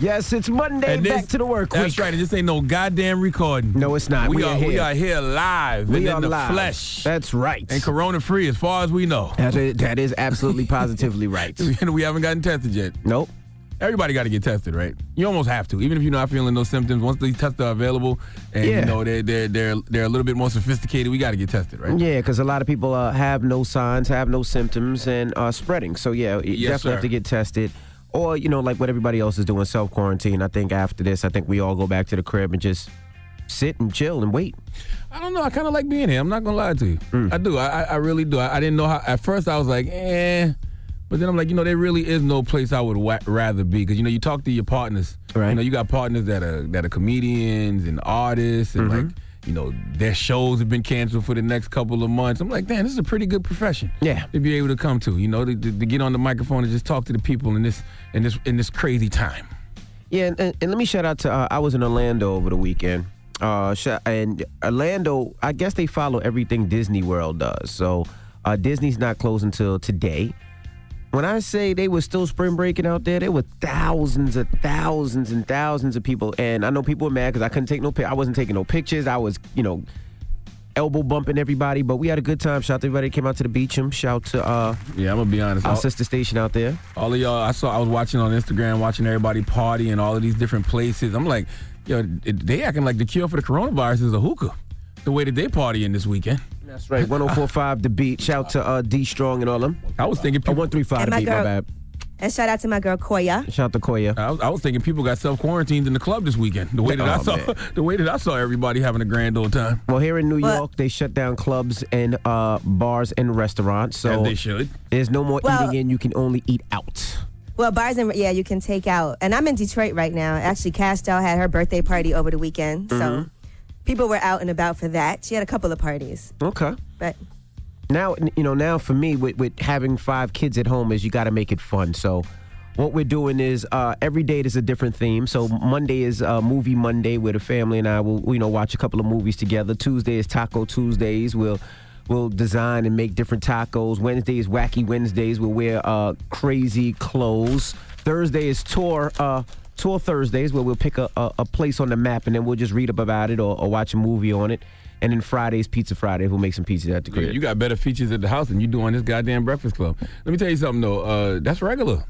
Yes, it's Monday. And this- back to the work week. That's right. This ain't no goddamn recording. No, it's not. We, We are, are we here. are here live We are in the live. flesh That's right. and corona free as far as we know. That is, that is absolutely positively right. And we haven't gotten tested yet. Nope. Everybody got to get tested, right? You almost have to, even if you're not feeling those symptoms. Once these tests are available, and Yeah. you know they're they're they're they're a little bit more sophisticated, we got to get tested, right? Yeah, because a lot of people uh, have no signs, have no symptoms, and are spreading. So yeah, you Yes, definitely sir. have to get tested. Or you know, like what everybody else is doing, self quarantine. I think after this, I think we all go back to the crib and just sit and chill and wait. I don't know. I kind of like being here. I'm not gonna lie to you. I do. I, I really do. I, I didn't know how. At first, I was like, eh. But then I'm like, you know, there really is no place I would wa- rather be because you know, you talk to your partners. Right. You know, you got partners that are that are comedians and artists and like. You know, their shows have been canceled for the next couple of months. I'm like, damn, this is a pretty good profession. Yeah. To be able to come to, you know, to, to, to get on the microphone and just talk to the people in this in this in this crazy time. Yeah, and, and, and let me shout out to uh, I was in Orlando over the weekend. Uh, sh- and Orlando, I guess they follow everything Disney World does. So uh, Disney's not closed until today. When I say they were still spring breaking out there, there were thousands of thousands and thousands of people. And I know people were mad because I couldn't take no. I wasn't taking no pictures. I was, you know, elbow bumping everybody. But we had a good time. Shout out to everybody that came out to the beach. Shout to uh, Yeah, I'm gonna be honest. our All- sister station out there. All of y'all, I saw, I was watching on Instagram, watching everybody party in all of these different places. I'm like, yo, they acting like the cure for the coronavirus is a hookah. The way that they partying this weekend. That's right. 1045 The Beat. Shout out to uh, D Strong and all them. I was thinking Oh, people, 135 The my Beat, my bad. And shout out to my girl Koya. Shout out to Koya. I was, I was thinking people got self quarantined in the club this weekend. The way that I Oh, saw, man. the way that I saw everybody having a grand old time. Well, here in New But- York, they shut down clubs and uh, bars and restaurants. as So they should. there's no more Well- eating in. You can only eat out. Well, bars and yeah, you can take out. And I'm in Detroit right now. Actually, Castell had her birthday party over the weekend, so people were out and about for that. She had a couple of parties, Okay. but Now, you know, now for me, with, with having five kids at home, is you got to make it fun. So, what we're doing is uh, every day there's a different theme. So Monday is uh, movie Monday, where the family and I will, you know, watch a couple of movies together. Tuesday is Taco Tuesdays. We'll we'll design and make different tacos. Wednesday is Wacky Wednesdays. We'll wear uh, crazy clothes. Thursday is tour. Uh, Tour Thursdays, where we'll pick a, a, a place on the map and then we'll just read up about it or, or watch a movie on it. And then Fridays, Pizza Friday. We'll make some pizzas at the crib. You got better features at the house than you do on this goddamn Breakfast Club. Let me tell you something though. Uh, that's regular.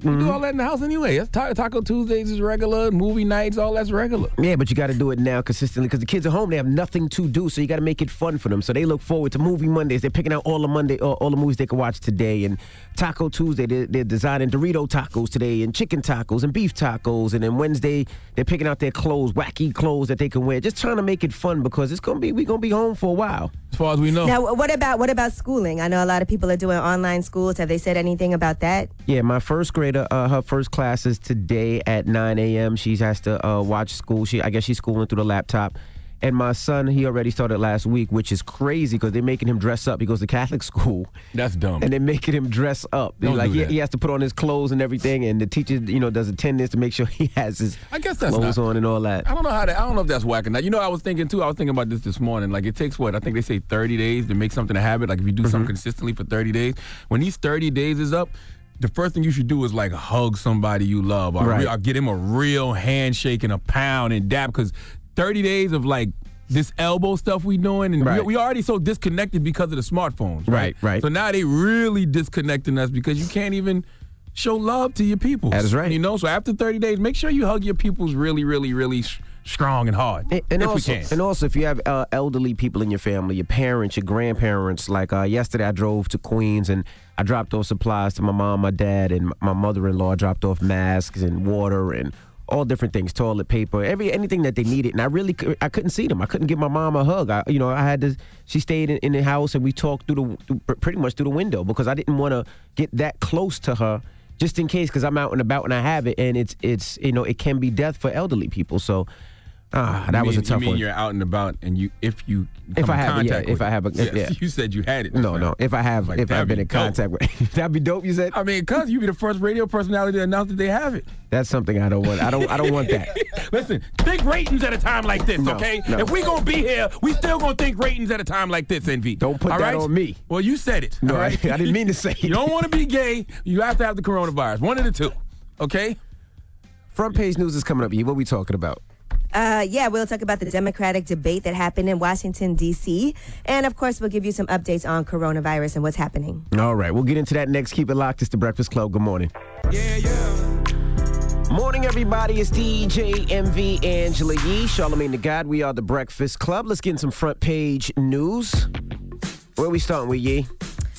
You do mm-hmm. all that in the house anyway. That's ta- Taco Tuesdays is regular. Movie nights, all that's regular. Yeah, but you got to do it now consistently because the kids are home. They have nothing to do, so you got to make it fun for them. So they look forward to movie Mondays. They're picking out all the Monday, all, all the movies they can watch today. And Taco Tuesday, they're, they're designing Dorito tacos today, and chicken tacos, and beef tacos. And then Wednesday, they're picking out their clothes, wacky clothes that they can wear. Just trying to make it fun because it's gonna be we gonna be home for a while. As far as we know. now what about what about schooling? I know a lot of people are doing online schools. Have they said anything about that? Yeah, my first grader, uh, her first class is today at 9 a.m. She has to uh, watch school. She, I guess she's schooling through the laptop. And my son, he already started last week, which is crazy because they're making him dress up. He goes to Catholic school, that's dumb. and they're making him dress up. Don't like do he, he has to put on his clothes and everything, and the teacher, you know, does attendance to make sure he has his I guess that's clothes not- on and all that. I don't know how that. I don't know if that's whacking. Now, you know, I was thinking too. I was thinking about this this morning. Like, it takes what? I think they say 30 days to make something a habit. Like, if you do something consistently for 30 days, when these 30 days is up, the first thing you should do is like hug somebody you love, or, Right. re- or get him a real handshake and a pound and dap. Because 30 days of like this elbow stuff we doing, and Right. we, we already so disconnected because of the smartphones. Right, right. So now they really disconnecting us because you can't even show love to your people. That is right. You know, so after 30 days, make sure you hug your peoples really, really, really strong and hard. And, and also, and also, if you have uh, elderly people in your family, your parents, your grandparents, like uh, yesterday, I drove to Queens and I dropped off supplies to my mom, my dad, and my mother-in-law. I dropped off masks and water and all different things, toilet paper, every anything that they needed. And I really, I couldn't see them. I couldn't give my mom a hug. I, you know, I had to. She stayed in, in the house and we talked through the pretty much through the window because I didn't want to get that close to her. Just in case, because I'm out and about and I have it, and it's it's you know it can be death for elderly people. So Ah, that You was a mean- tough you mean one. You're out and about, and you if you If I in have it, yeah, contact if I have a- Yes, yeah. you said you had it. No, no. If I have, Like, if I've been be in dope. contact with, that'd be dope. You said I mean, cuz you be the first radio personality to announce that they have it. that's something I don't want. I don't. I don't want that. Listen, think ratings at a time like this, No, okay? no. If we gonna be here, we still gonna think ratings at a time like this, Envy. Don't put All that right? on me. Well, you said it. No, all I. I didn't mean to say. You don't want to be gay. You have to have the coronavirus. One of the two. Okay? Front page news is coming up. Yee. What we talking about? Uh, yeah, we'll talk about the Democratic debate that happened in Washington, D.C. And of course, we'll give you some updates on coronavirus and what's happening. All right, we'll get into that next. Keep it locked. It's the Breakfast Club. Good morning. Yeah, yeah. Morning, everybody. It's DJ Envy Angela Yee, Charlemagne the God. We are the Breakfast Club. Let's get in some front page news. Where we starting with Yee?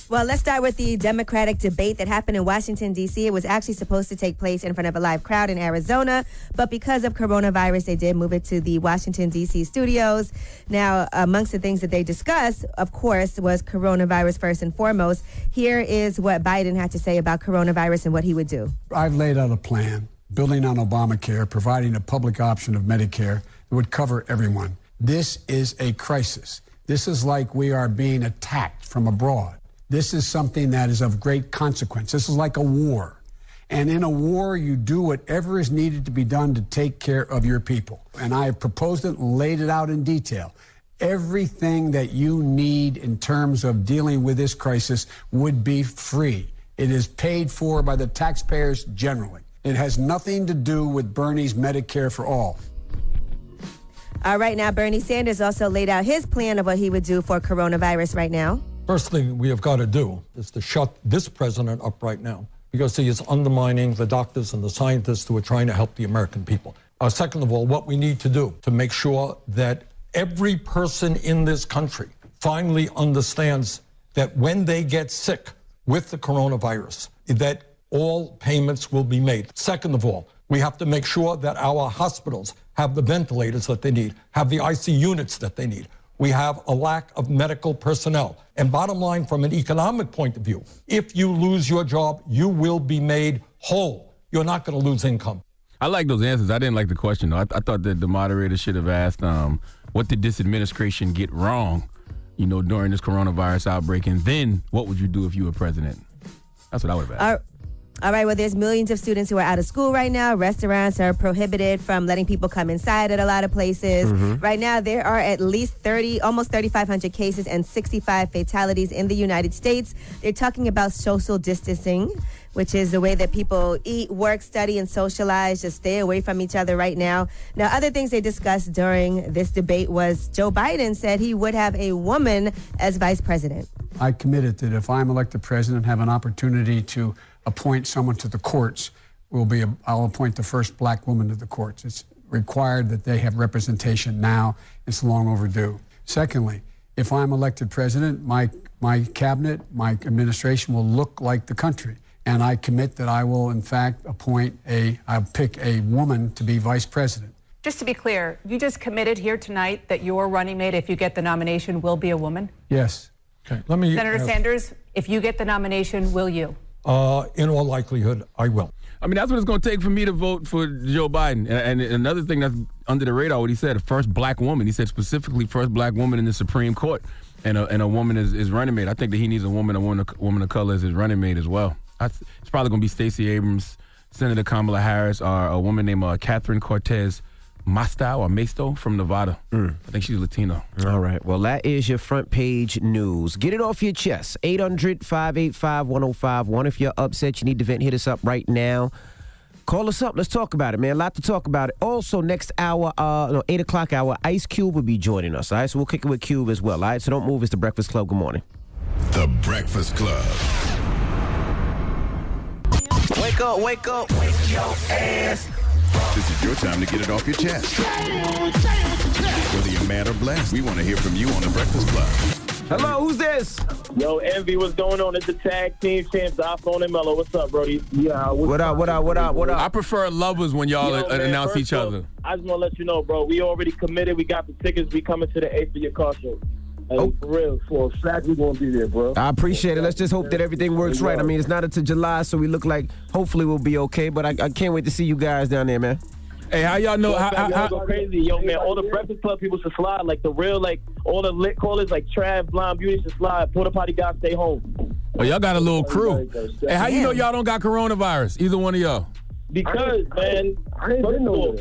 Well, let's start with the Democratic debate that happened in Washington, D.C. It was actually supposed to take place in front of a live crowd in Arizona, but because of coronavirus, they did move it to the Washington, D.C. studios. Now, amongst the things that they discussed, of course, was coronavirus first and foremost. Here is what Biden had to say about coronavirus and what he would do. I've laid out a plan building on Obamacare, providing a public option of Medicare that would cover everyone. This is a crisis. This is like we are being attacked from abroad. This is something that is of great consequence. This is like a war. And in a war, you do whatever is needed to be done to take care of your people. And I have proposed it laid it out in detail. Everything that you need in terms of dealing with this crisis would be free. It is paid for by the taxpayers generally. It has nothing to do with Bernie's Medicare for All. All right, now Bernie Sanders also laid out his plan of what he would do for coronavirus right now. First thing we have got to do is to shut this president up right now because he is undermining the doctors and the scientists who are trying to help the American people. Uh, second of all, what we need to do to make sure that every person in this country finally understands that when they get sick with the coronavirus, that all payments will be made. Second of all, we have to make sure that our hospitals have the ventilators that they need, have the IC units that they need. We have a lack of medical personnel. And bottom line, from an economic point of view, if you lose your job, you will be made whole. You're not going to lose income. I like those answers. I didn't like the question though. I, I thought that the moderator should have asked, um, "What did this administration get wrong?" You know, during this coronavirus outbreak, and then what would you do if you were president? That's what I would have asked. All- all right, well, there's millions of students who are out of school right now. Restaurants are prohibited from letting people come inside at a lot of places. Mm-hmm. Right now, there are at least 30, almost 3,500 cases and 65 fatalities in the United States. They're talking about social distancing, which is the way that people eat, work, study, and socialize, just stay away from each other right now. Now, other things they discussed during this debate was Joe Biden said he would have a woman as vice president. I committed that if I'm elected president, have an opportunity to appoint someone to the courts, will be a, I'll appoint the first black woman to the courts. It's required that they have representation now. It's long overdue. Secondly, if I'm elected president, my my cabinet, my administration will look like the country. And I commit that I will, in fact, appoint a, I'll pick a woman to be vice president. Just to be clear, you just committed here tonight that your running mate, if you get the nomination, will be a woman? Yes. Okay, let me. Senator uh, Sanders, if you get the nomination, will you? Uh, in all likelihood, I will. I mean, that's what it's going to take for me to vote for Joe Biden. And, and another thing that's under the radar, what he said, first black woman. He said specifically first black woman in the Supreme Court, and a, and a woman is, is running mate. I think that he needs a woman, a woman, a woman of color as his running mate as well. It's probably going to be Stacey Abrams, Senator Kamala Harris, or a woman named uh, Catherine Cortez Masto or Masto from Nevada. I think she's Latino. All right. Well, that is your front page news. Get it off your chest. 800 585 1051. If you're upset, you need to vent, hit us up right now. Call us up. Let's talk about it, man. A lot to talk about it. Also, next hour, uh, no, 8 o'clock hour, Ice Cube will be joining us. All right. So we'll kick it with Cube as well. All right. So don't move. It's the Breakfast Club. Good morning. The Breakfast Club. Wake up, wake up. Wake your ass up. This is your time to get it off your chest. Whether you're mad or blessed, we want to hear from you on The Breakfast Club. Hello, who's this? Yo, Envy, what's going on? It's the tag team champs, iPhone and Mello. What's up, Brody? Yeah, What up, what up, what up, what I up? prefer lovers when y'all Yo, uh, man, announce each off, other. I just want to let you know, bro. We already committed. We got the tickets. We coming to the eighth of your car show. Hey, Oh. for real, for a fact, we're gonna be there, bro. I appreciate it. Let's just hope that everything works right. I mean, it's not until July, so we look like hopefully we'll be okay. But I, I can't wait to see you guys down there, man. Hey, how y'all know? Yo, How, fam, how, y'all how, crazy, yo, man. All the Breakfast Club people should slide, like the real, like all the lit callers, like Trav, Blind Beauty should slide. Porta potty guys stay home. oh, y'all got a little crew. Hey, how you know y'all don't got coronavirus? Either one of y'all. Because, man, first off,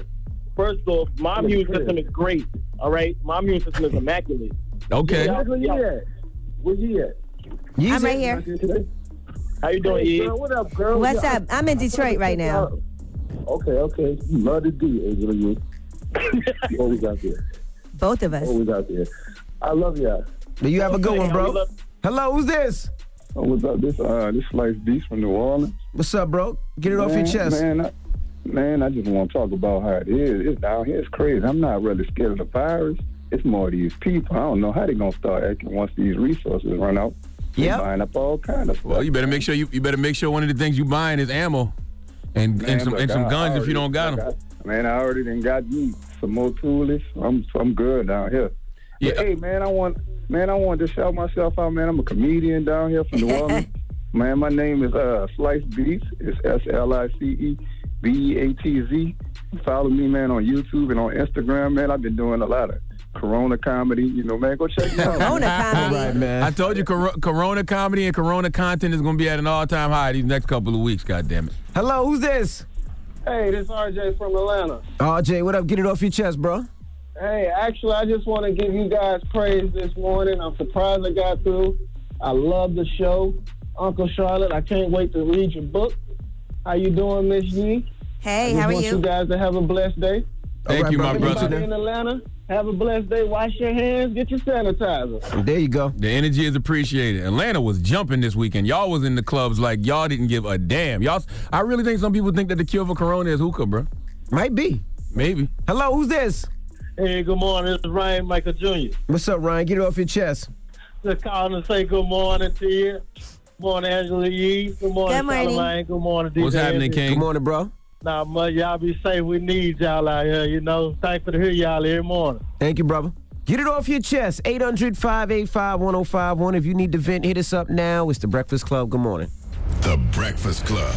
first off, my immune system is great. All right, my immune system is immaculate. Okay. Yeah, yeah. Where you at? I'm right here. How you doing, E? Girl, what up, girl? What's Yeah, up? I'm in Detroit right now. Okay, okay. You love to do, Angela. You. you always out there. Both of us. Always out there. I love y'all. Do you have a good one, bro? Hello, who's this? Oh, what's up? This uh, this Slice Beast from New Orleans. What's up, bro? Get it off your chest. Man, I, man, I just want to talk about how it is. It's down here. It's crazy. I'm not really scared of the virus. It's more of these people. I don't know how they're gonna start acting once these resources run out. They Yep. buying up all kind of stuff. Well, you better make sure you you better make sure one of the things you buying is ammo, and Man, and some and some I- guns I if you don't got them. I- Man, I already done got me some more toolies. I'm I'm good down here. Yeah. But, hey, man, I want man, I wanted to shout myself out, man. I'm a comedian down here from New Orleans. man, my name is uh Slice Beats. It's S L I C E B E A T Z. Follow me, man, on YouTube and on Instagram, man. I've been doing a lot of Corona comedy. You know, man, go check me out. Corona comedy. Right, man. I told you, Cor- Corona comedy and Corona content is going to be at an all-time high these next couple of weeks. God damn it! Hello, who's this? Hey, this is RJ from Atlanta. RJ, what up? Get it off your chest, bro. Hey, actually, I just want to give you guys praise this morning. I'm surprised I got through. I love the show. Uncle Charlotte, I can't wait to read your book. How you doing, Miss Yee? Hey, I just how are want you you? guys to have a blessed day. Thank right, you, my brother. Everybody brother. in Atlanta, have a blessed day. Wash your hands. Get your sanitizer. There you go. The energy is appreciated. Atlanta was jumping this weekend. Y'all was in the clubs like y'all didn't give a damn. Y'all, I really think some people think that the cure for Corona is hookah, bro. Might be. Maybe. Hello, who's this? Hey, good morning. This is Ryan Michael Jr. What's up, Ryan? Get it off your chest. Just calling to say good morning to you. Good morning, Angela Yee. Good morning, Good morning. Good morning, DJ. What's happening, Envy. King? Good morning, bro. Nah, man, y'all be safe. We need y'all out here, you know. Thankful to hear y'all every morning. Thank you, brother. Get it off your chest. 800 585 1051. If you need to vent, hit us up now. It's the Breakfast Club. Good morning. The Breakfast Club.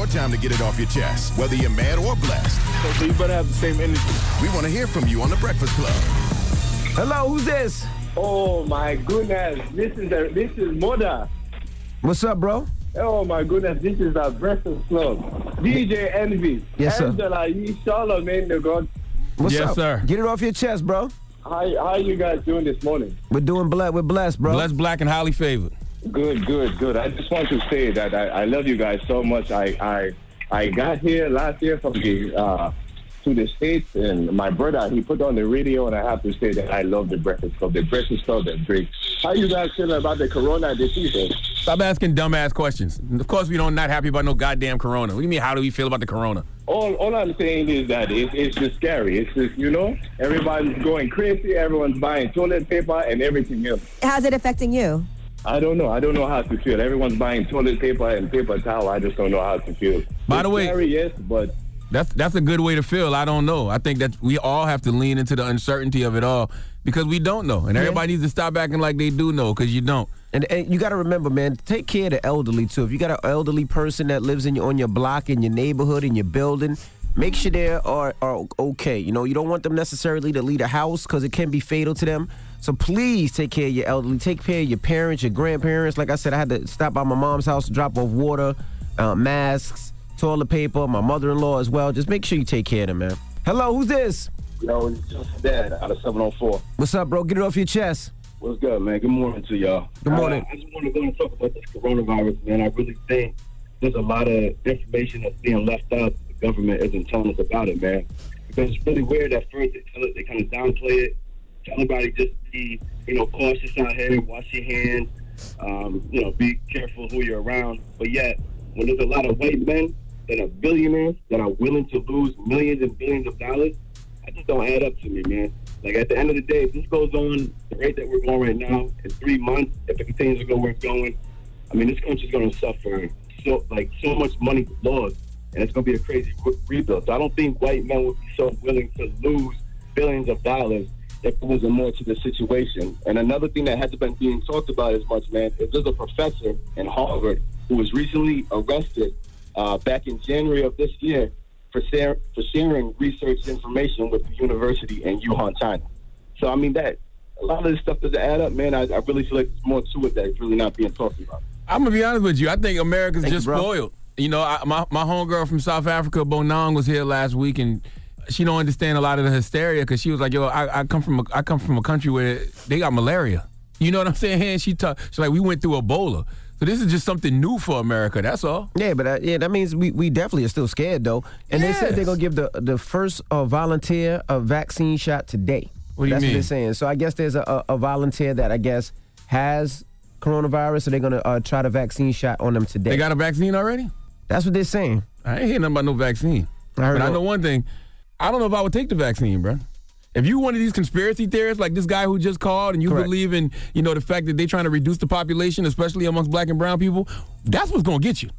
Your time to get it off your chest, whether you're mad or blessed. So you better have the same energy. We want to hear from you on The Breakfast Club. Hello, who's this? Oh my goodness, this is a, this is Moda. What's up, bro? Oh my goodness, this is our Breakfast Club. DJ Envy. Yes, sir. Angela Yee, Charlamagne the God. What's Yes, up? sir. Get it off your chest, bro. How how you guys doing this morning? We're doing blessed. We're blessed, bro. Blessed, black, and highly favored. Good, good, good. I just want to say that I, I love you guys so much. I, I I got here last year from the uh, to the states, and my brother he put on the radio, and I have to say that I love the Breakfast Club, the Breakfast Club that drink. How you guys feeling about the Corona disease? Stop asking dumbass questions. Of course, we don't not happy about no goddamn Corona. What do you mean? How do we feel about the Corona? All, all I'm saying is that it, it's just scary. It's just you know everybody's going crazy. Everyone's buying toilet paper and everything else. How's it affecting you? I don't know. I don't know how to feel. Everyone's buying toilet paper and paper towel. I just don't know how to feel. By It's the way- scary, yes, but That's that's a good way to feel. I don't know. I think that we all have to lean into the uncertainty of it all because we don't know, and everybody needs to stop acting like they do know because you don't. And, and you got to remember, man, take care of the elderly too. If you got an elderly person that lives in your, on your block, in your neighborhood, in your building, make sure they are, are okay. You know, you don't want them necessarily to leave a house because it can be fatal to them. So please take care of your elderly. Take care of your parents, your grandparents. Like I said, I had to stop by my mom's house to drop off water, uh, masks, toilet paper, my mother-in-law as well. Just make sure you take care of them, man. Hello, who's this? Yo, it's just dad out of 704. What's up, bro? Get it off your chest. What's good, man? Good morning to y'all. Good morning. Uh, I just want to go and talk about this coronavirus, man. I really think there's a lot of information that's being left out the government isn't telling us about it, man. Because it's really weird at first they tell it, they kind of downplay it, tell everybody just be, you know, cautious out here, wash your hands, um, you know, be careful who you're around. But yet, when there's a lot of white men that are billionaires that are willing to lose millions and billions of dollars, I just don't add up to me, man. Like at the end of the day, if this goes on the rate that we're going right now, in three months, if it continues to go where it's going, I mean, this country's going to suffer so like so much money lost, and it's going to be a crazy re- rebuild. So I don't think white men would be so willing to lose billions of dollars if there was more to the situation. And another thing that hasn't been being talked about as much, man, is there's a professor in Harvard who was recently arrested uh, back in January of this year for, share, for sharing research information with the university in Wuhan, China. So I mean that a lot of this stuff doesn't add up, man. I, I really feel like there's more to it that's really not being talked about. I'm gonna be honest with you. I think America's Thank just you, spoiled. You know, I, my my homegirl from South Africa, Bonang, was here last week, and she don't understand a lot of the hysteria because she was like, "Yo, I, I come from a, I come from a country where they got malaria." You know what I'm saying? And she talk, she's like, "We went through Ebola." So this is just something new for America. That's all. Yeah, but uh, yeah, that means we, we definitely are still scared though. And they said they're gonna give the the first uh, volunteer a vaccine shot today. What do you That's mean? what they're saying. So I guess there's a, a, a volunteer that I guess has coronavirus, so they're gonna uh, try the vaccine shot on them today. They got a vaccine already? That's what they're saying. I ain't hearing nothing about no vaccine. I heard but I know one thing. I don't know if I would take the vaccine, bro. If you one of these conspiracy theorists like this guy who just called and you Correct. believe in, you know, the fact that they're trying to reduce the population, especially amongst black and brown people, that's what's gonna get you.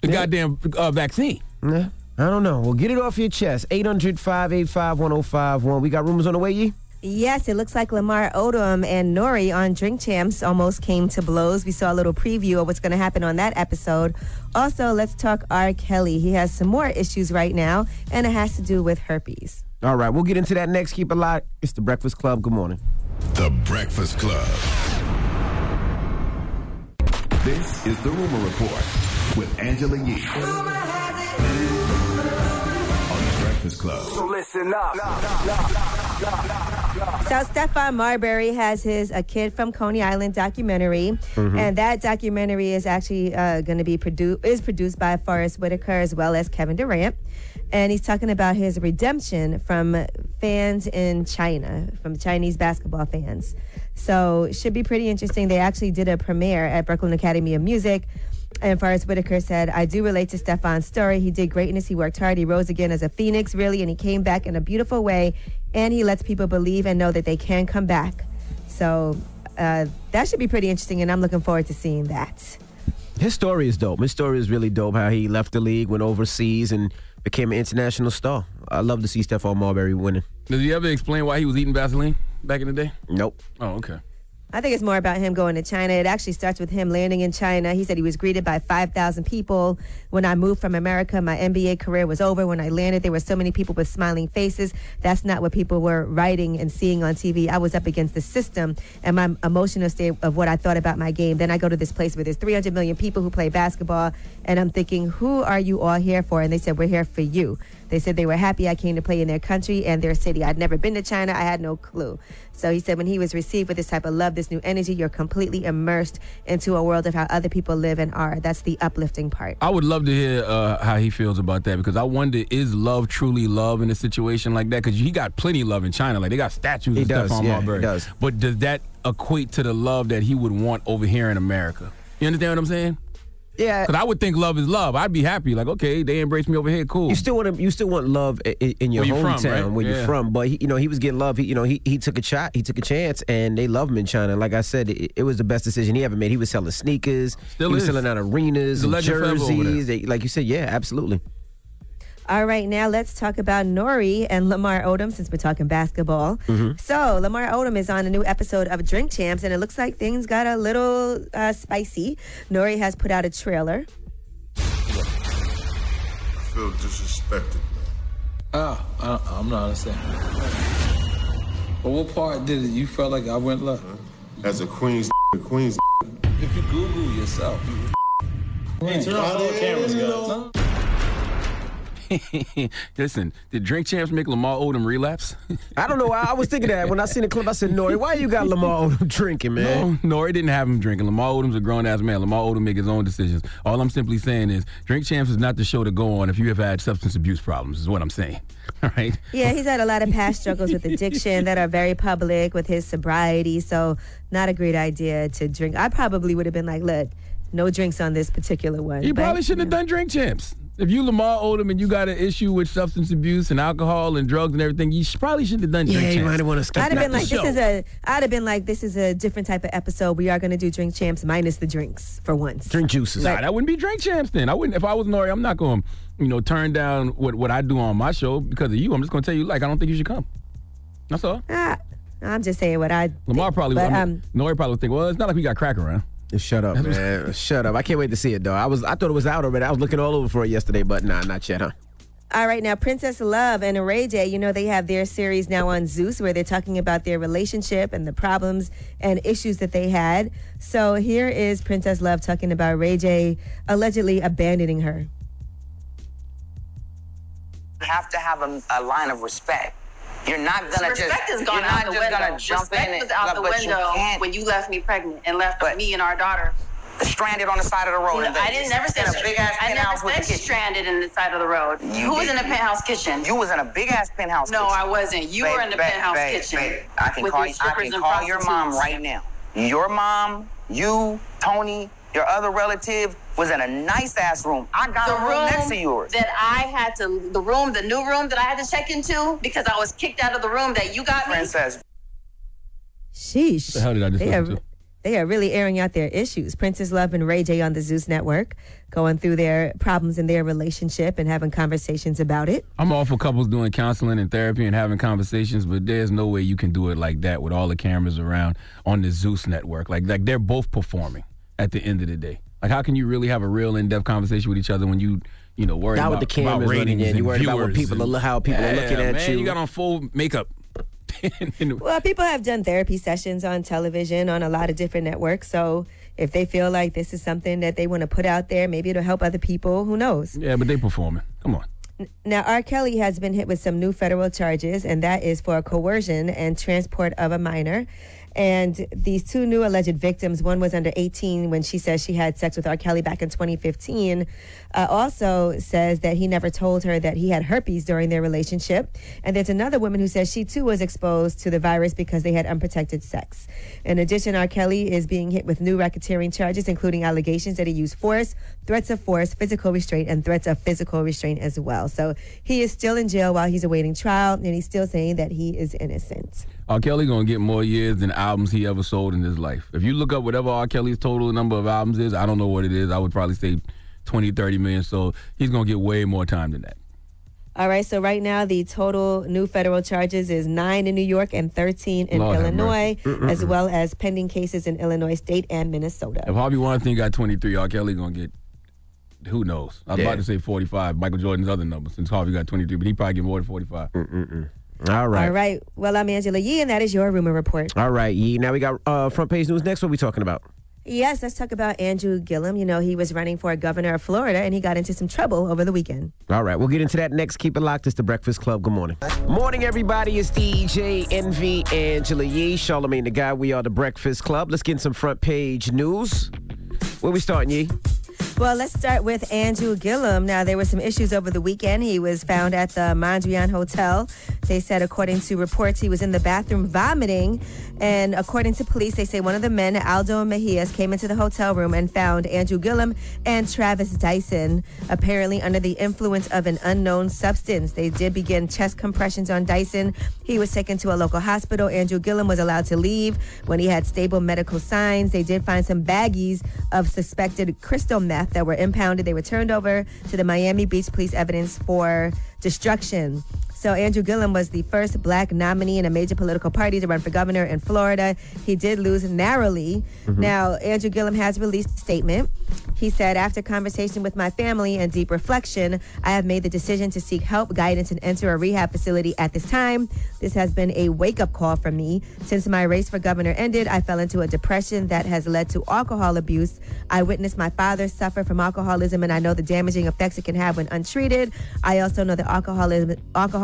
The goddamn uh, vaccine. Yeah, I don't know. Well, get it off your chest. 800 585 1051. We got rumors on the way, Yee? Yes, it looks like Lamar Odom and Nori on Drink Champs almost came to blows. We saw a little preview of what's going to happen on that episode. Also, let's talk R. Kelly. He has some more issues right now, and it has to do with herpes. All right, we'll get into that next. Keep it locked. It's the Breakfast Club. Good morning. The Breakfast Club. This is the Rumor Report with Angela Yee. On the Breakfast Club. So listen up. So Stephon Marbury has his "A Kid from Coney Island" documentary, Mhm. and that documentary is actually uh, going to be produced is produced by Forest Whitaker as well as Kevin Durant, and he's talking about his redemption from fans in China, from Chinese basketball fans. So should be pretty interesting. They actually did a premiere at Brooklyn Academy of Music. And Forest Whitaker said, I do relate to Stephon's story. He did greatness. He worked hard. He rose again as a phoenix, really, and he came back in a beautiful way. And he lets people believe and know that they can come back. So uh, that should be pretty interesting, and I'm looking forward to seeing that. His story is dope. His story is really dope. How he left the league, went overseas, and became an international star. I love to see Stephon Marbury winning. Does he ever explain why he was eating Vaseline back in the day? Nope. Oh, okay. I think it's more about him going to China. It actually starts with him landing in China. He said he was greeted by 5,000 people. When I moved from America, my NBA career was over. When I landed, there were so many people with smiling faces. That's not what people were writing and seeing on TV. I was up against the system and my emotional state of what I thought about my game. Then I go to this place where there's 300 million people who play basketball, and I'm thinking, who are you all here for? And they said, we're here for you. They said they were happy I came to play in their country and their city. I'd never been to China. I had no clue. So he said when he was received with this type of love, this new energy, you're completely immersed into a world of how other people live and are. That's the uplifting part. I would love to hear uh, how he feels about that because I wonder is love truly love in a situation like that? Because he got plenty of love in China, like they got statues He of does, Stephon yeah, Marbury. he does. But does that equate to the love that he would want over here in America? You understand what I'm saying? Yeah. Because I would think love is love. I'd be happy, like okay, they embrace me over here, cool. You still want to, you still want love i- i- in your Where you from, hometown right? where Yeah. you're from. But he, you know, he was getting love. He, you know, he, he took a shot. He took a chance, and they love him in China. Like I said, it, it was the best decision he ever made. He was selling sneakers. Still he was selling out arenas and legend forever over there. jerseys. They, like you said, yeah, absolutely. All right, now let's talk about Nori and Lamar Odom since we're talking basketball. Mhm. So Lamar Odom is on a new episode of Drink Champs, and it looks like things got a little uh, spicy. Nori has put out a trailer. I feel disrespected. Man. Ah, I, I'm not understanding. But what part did it? You felt like I went left? As a Queens, Queens. If you Google yourself, you. Hey, turn off all the cameras, guys. Listen, did Drink Champs make Lamar Odom relapse? I don't know. I, I was thinking that when I seen the clip. I said, Nori, why you got Lamar Odom drinking, man? No, Nori didn't have him drinking. Lamar Odom's a grown ass man. Lamar Odom make his own decisions. All I'm simply saying is, Drink Champs is not the show to go on if you have had substance abuse problems. Is what I'm saying. All right. Yeah, he's had a lot of past struggles with addiction that are very public with his sobriety. So, not a great idea to drink. I probably would have been like, look, no drinks on this particular one. You But, probably shouldn't have done Drink Champs. If you Lamar Odom and you got an issue with substance abuse and alcohol and drugs and everything, you sh- probably shouldn't have done Drink Yeah, you might have want to skip I'd have been like, this show. is a. I'd have been like, this is a different type of episode. We are going to do drink champs minus the drinks for once. drink juices. Nah, that wouldn't be Drink Champs then. I wouldn't. If I was Nori, I'm not going to, you know, turn down what, what I do on my show because of you. I'm just going to tell you, like, I don't think you should come. That's all. Ah, I'm just saying what I. Lamar probably, But, I mean, um, Nori probably would think, well, it's not like we got crack around. Shut up, man. Shut up. I can't wait to see it though. I was I thought it was out already. I was looking all over for it yesterday, but nah, not yet, huh? All right, now Princess Love and Ray J, you know, they have their series now on Zeus where they're talking about their relationship and the problems and issues that they had. So here is Princess Love talking about Ray J allegedly abandoning her. You have to have a, a line of respect. You're not gonna just. Respect is gone out the just window. jump Respect in was out the but you window when you left me pregnant and left me and our daughter. stranded on the side of the road. in I didn't never say a big ass I never penthouse said stranded in the side of the road. You Who was in the penthouse kitchen? You was in a big ass penthouse. No, kitchen. I wasn't. You Babe, were in the babe, penthouse babe, kitchen. I can call. your I can call your mom right now. Your mom, you, Tony, your other relative was in a nice ass room. I got the a room, next to yours. that I had to, the room, the new room that I had to check into because I was kicked out of the room that you got me. Princess. Sheesh. What the hell did I just they are, to? they are really airing out their issues. Princess Love and Ray J on the Zeus Network going through their problems in their relationship and having conversations about it. I'm all for couples doing counseling and therapy and having conversations, but there's no way you can do it like that with all the cameras around on the Zeus network. Like, like they're both performing at the end of the day. Like, how can you really have a real in-depth conversation with each other when you, you know, worried Not about, with the cameras about running ratings in. and You worried about what people and- are- how people are looking at man, you. You got on full makeup. Well, people have done therapy sessions on television on a lot of different networks. So if they feel like this is something that they want to put out there, maybe it'll help other people. Who knows? Yeah, but they performing. Come on. Now, R. Kelly has been hit with some new federal charges, and that is for coercion and transport of a minor. And these two new alleged victims, one was under 18 when she says she had sex with R. Kelly back in 2015, uh, also says that he never told her that he had herpes during their relationship. And there's another woman who says she too was exposed to the virus because they had unprotected sex. In addition, R. Kelly is being hit with new racketeering charges, including allegations that he used force, threats of force, physical restraint, and threats of physical restraint as well. So he is still in jail while he's awaiting trial, and he's still saying that he is innocent. R. Kelly gonna get more years than albums he ever sold in his life. If you look up whatever R. Kelly's total number of albums is, I don't know what it is. I would probably say 20, 30 million. So he's gonna get way more time than that. All right, so right now the total new federal charges is nine in New York and 13 in Lord Illinois, as well as pending cases in Illinois State and Minnesota. If Harvey Weinstein got 23, R. Kelly gonna get who knows? I was Yeah. about to say 45. Michael Jordan's other number since Harvey got 23, but he probably get more than 45. All right. All right, well, I'm Angela Yee, and that is your rumor report. All right, Yee. Now we got uh, front page news next. What we talking about? Yes, let's talk about Andrew Gillum. You know, he was running for governor of Florida, and he got into some trouble over the weekend. All right, we'll get into that next. Keep it locked. It's the Breakfast Club. Good morning. Morning, everybody. It's DJ Envy Angela Yee, Charlemagne the God. We are the Breakfast Club. Let's get in some front page news. Where we starting, Yee? Well, let's start with Andrew Gillum. Now, there were some issues over the weekend. He was found at the Mondrian Hotel. They said, according to reports, he was in the bathroom vomiting. And according to police, they say one of the men, Aldo Mejias, came into the hotel room and found Andrew Gillum and Travis Dyson apparently under the influence of an unknown substance. They did begin chest compressions on Dyson. He was taken to a local hospital. Andrew Gillum was allowed to leave when he had stable medical signs. They did find some baggies of suspected crystal meth that were impounded. They were turned over to the Miami Beach Police evidence for destruction. So Andrew Gillum was the first black nominee in a major political party to run for governor in Florida. He did lose narrowly. Mhm. Now, Andrew Gillum has released a statement. He said, After conversation with my family and deep reflection, I have made the decision to seek help, guidance, and enter a rehab facility at this time. This has been a wake up call for me. Since my race for governor ended, I fell into a depression that has led to alcohol abuse. I witnessed my father suffer from alcoholism, and I know the damaging effects it can have when untreated. I also know that alcoholism,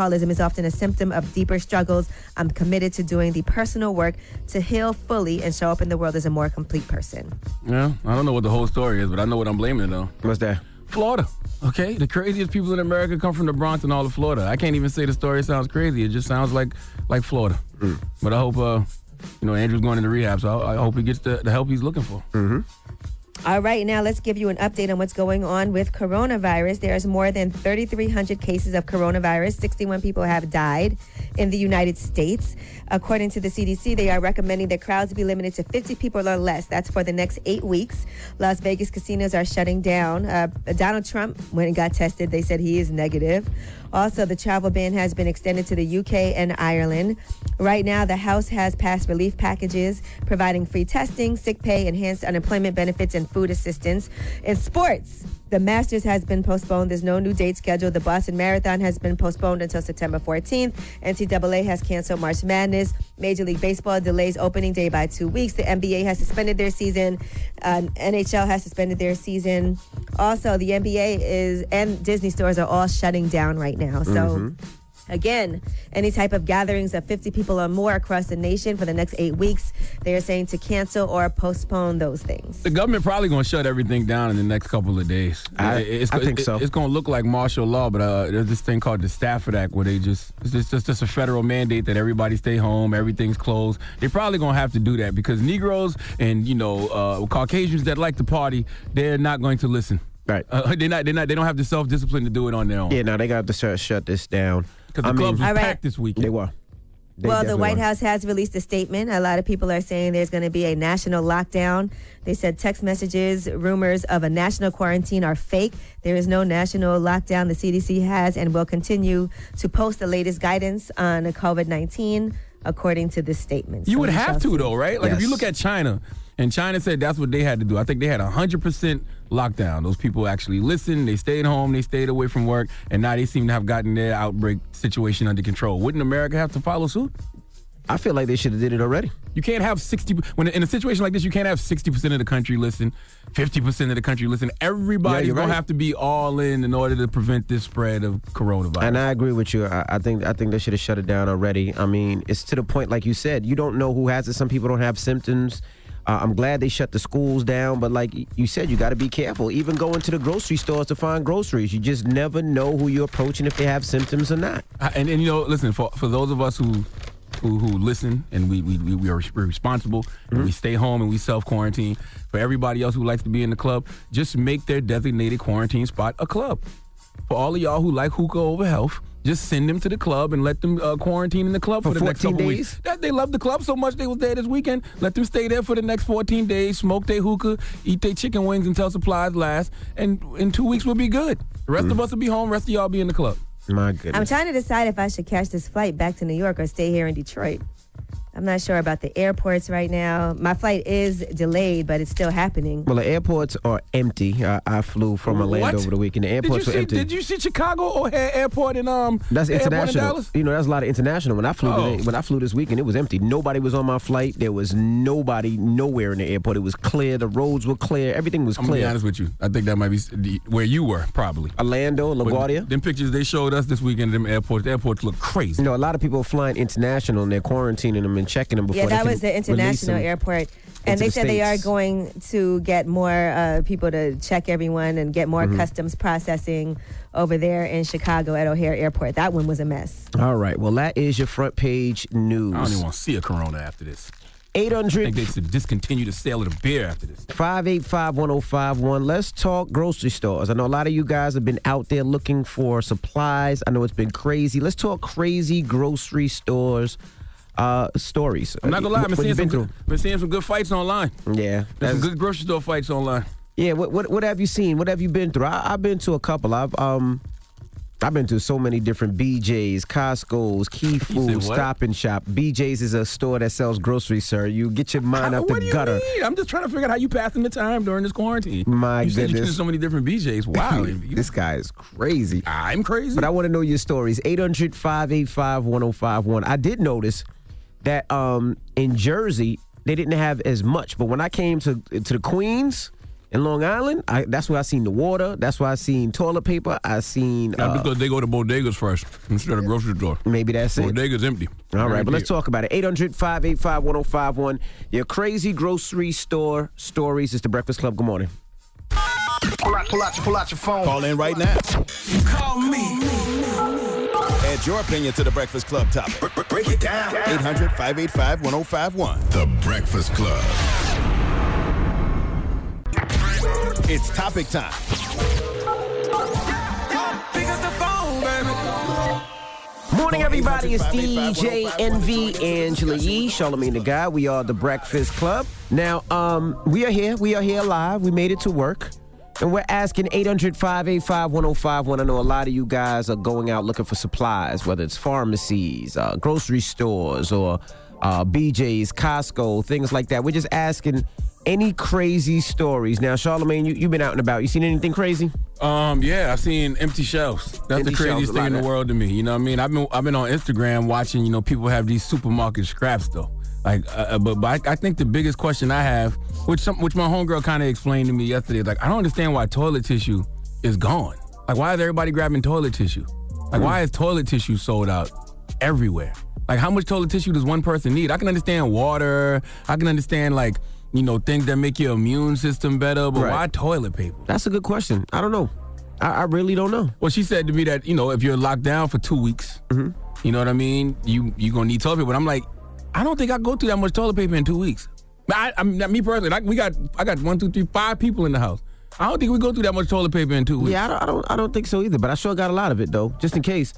alcoholism is often a symptom of deeper struggles. I'm committed to doing the personal work to heal fully and show up in the world as a more complete person. Yeah, I don't know what the whole story is, but I know what I'm blaming it on. What's that? Florida. Okay, the craziest people in America come from the Bronx and all of Florida. I can't even say the story sounds crazy. It just sounds like like Florida. But I hope, uh, you know, Andrew's going into rehab, so I, I hope he gets the, the help he's looking for. Mm-hmm. All right, now let's give you an update on what's going on with coronavirus. There's more than 3,300 cases of coronavirus. 61 people have died in the United States. According to the CDC, they are recommending that crowds be limited to 50 people or less. That's for the next eight weeks. Las Vegas casinos are shutting down. Uh, Donald Trump, when he got tested, they said he is negative. Also, the travel ban has been extended to the UK and Ireland. Right now, the House has passed relief packages providing free testing, sick pay, enhanced unemployment benefits, and food assistance. In sports, the Masters has been postponed. There's no new date scheduled. The Boston Marathon has been postponed until September 14th. NCAA has canceled March Madness. Major League Baseball delays opening day by two weeks. The NBA has suspended their season. Uh, NHL has suspended their season. Also, the NBA is and Disney stores are all shutting down right now. So. Mhm. Again, any type of gatherings of 50 people or more across the nation for the next eight weeks, they are saying to cancel or postpone those things. The government probably going to shut everything down in the next couple of days. I- it's, I think it- so. It's going to look like martial law, but uh, there's this thing called the Stafford Act where they just it's just, just just a federal mandate that everybody stay home, everything's closed. They're probably going to have to do that because Negroes and you know uh, Caucasians that like to party, they're not going to listen. Right. Uh, they're not. They're not. They don't have the self discipline to do it on their own. Yeah, no, they got to shut, shut this down. Because the clubs was packed this weekend. They were. They well, the White were. House has released a statement. A lot of people are saying there's going to be a national lockdown. They said text messages, rumors of a national quarantine are fake. There is no national lockdown. The CDC has and will continue to post the latest guidance on COVID 19, according to this statement. You So would have to see. though, right? Like if you look at China, and China said that's what they had to do. I think they had a hundred percent lockdown. Those people actually listened. They stayed home. They stayed away from work, and now they seem to have gotten their outbreak situation under control. Wouldn't America have to follow suit? I feel like they should have did it already. You can't have sixty when in a situation like this. You can't have sixty percent of the country listen, fifty percent of the country listen. Everybody's you're gonna have to be all in in order to prevent this spread of coronavirus. And I agree with you. I, I think I think they should have shut it down already. I mean, it's to the point, like you said, you don't know who has it. Some people don't have symptoms. Uh, I'm glad they shut the schools down, but like you said, you got to be careful. Even going to the grocery stores to find groceries, you just never know who you're approaching if they have symptoms or not. Uh, and, and you know, listen for for those of us who who, who listen and we we, we, are responsible and we stay home and we self quarantine. For everybody else who likes to be in the club, just make their designated quarantine spot a club. For all of y'all who like hookah over health. Just send them to the club and let them uh, quarantine in the club for, For the next 14 couple days? weeks. That, they love the club so much they was there this weekend. Let them stay there for the next 14 days, smoke their hookah, eat their chicken wings until supplies last, and in two weeks we'll be good. The rest of us will be home, rest of y'all be in the club. My goodness. I'm trying to decide if I should catch this flight back to New York or stay here in Detroit. I'm not sure about the airports right now. My flight is delayed, but it's still happening. Well, the airports are empty. I, I flew from Orlando What? over the weekend. The Did you airports were empty. Did you see Chicago O'Hare Airport in um? That's the airport in international. Dallas? You know, that's a lot of international. When I flew Oh. today, when I flew this weekend, it was empty. Nobody was on my flight. There was nobody nowhere in the airport. It was clear. The roads were clear. Everything was I'm gonna be honest with you. I think that might be the- where you were probably. Orlando, But LaGuardia. Them pictures they showed us this weekend at them airports. The airports look crazy. You know, a lot of people are flying international and they're quarantining them and checking them before Yeah, they that can was the international airport. And they the said they are going to get more uh, people to check everyone and get more Mhm. customs processing over there in Chicago at O'Hare Airport. That one was a mess. All right. Well, that is your front page news. I don't even want to see a Corona after this. 800 I think they should discontinue the sale of the beer after this. 585 1051. Let's talk grocery stores. I know a lot of you guys have been out there looking for supplies. I know it's been crazy. Let's talk crazy grocery stores uh, stories. I'm not gonna lie, I've been seeing some good, been seeing some good fights online. Yeah, There's some good grocery store fights online. Yeah, what, what what have you seen? What have you been through? I, I've been to a couple. I've um, I've been to so many different BJ's, Costco's, Key Food. Stop and Shop. BJ's is a store that sells groceries, sir. You get your mind out the you gutter. I'm just trying to figure out how you passing the time during this quarantine. My goodness. you you goodness. did so many different BJ's. Wow. this guy is crazy. I'm crazy. But I want to know your stories. 800 585 1051. I did notice that um, in Jersey, they didn't have as much. But when I came to to the Queens in Long Island, I, that's where I seen the water. That's where I seen toilet paper. I seen. Not Uh, because they go to bodegas first instead of grocery store. Maybe that's it. Bodega's empty. All right, but let's talk about it. 800 585 1051. Your crazy grocery store stories. It's the Breakfast Club. Good morning. Pull out, pull out, pull out your phone. Call in right now. Call me. Add your opinion to the Breakfast Club topic. Break it down. 800 585 1051. The Breakfast Club. It's topic time. Pick up the phone, baby. Morning, everybody. It's DJ Envy Angela Yee, Charlemagne the God. We are the Breakfast Club. Now, um, we are here. We are here live. We made it to work. And we're asking 800 585 1051. I know a lot of you guys are going out looking for supplies, whether it's pharmacies, uh, grocery stores, or uh, BJ's, Costco, things like that. We're just asking any crazy stories. Now, Charlemagne, you, you've been out and about. You seen anything crazy? Um, yeah, I've seen empty shelves. That's Empty the craziest thing in the world to me. You know what I mean? I've been I've been on Instagram watching, you know, people have these supermarket scraps though. Like, uh, uh, but, but I, I think the biggest question I have, which some, which my homegirl kind of explained to me yesterday, is like I don't understand why toilet tissue is gone. Like, why is everybody grabbing toilet tissue? Like, why is toilet tissue sold out everywhere? Like, how much toilet tissue does one person need? I can understand water. I can understand like, you know, things that make your immune system better. But Right. why toilet paper? That's a good question. I don't know. I, I really don't know. Well, she said to me that you know if you're locked down for two weeks, mm-hmm. you know what I mean. You you're gonna need toilet paper. But I'm like, I don't think I go through that much toilet paper in two weeks. I, I mean, me personally, like we got I got one, two, three, five people in the house. I don't think we go through that much toilet paper in two weeks. Yeah, I don't, I don't, I don't think so either. But I sure got a lot of it though, just in case.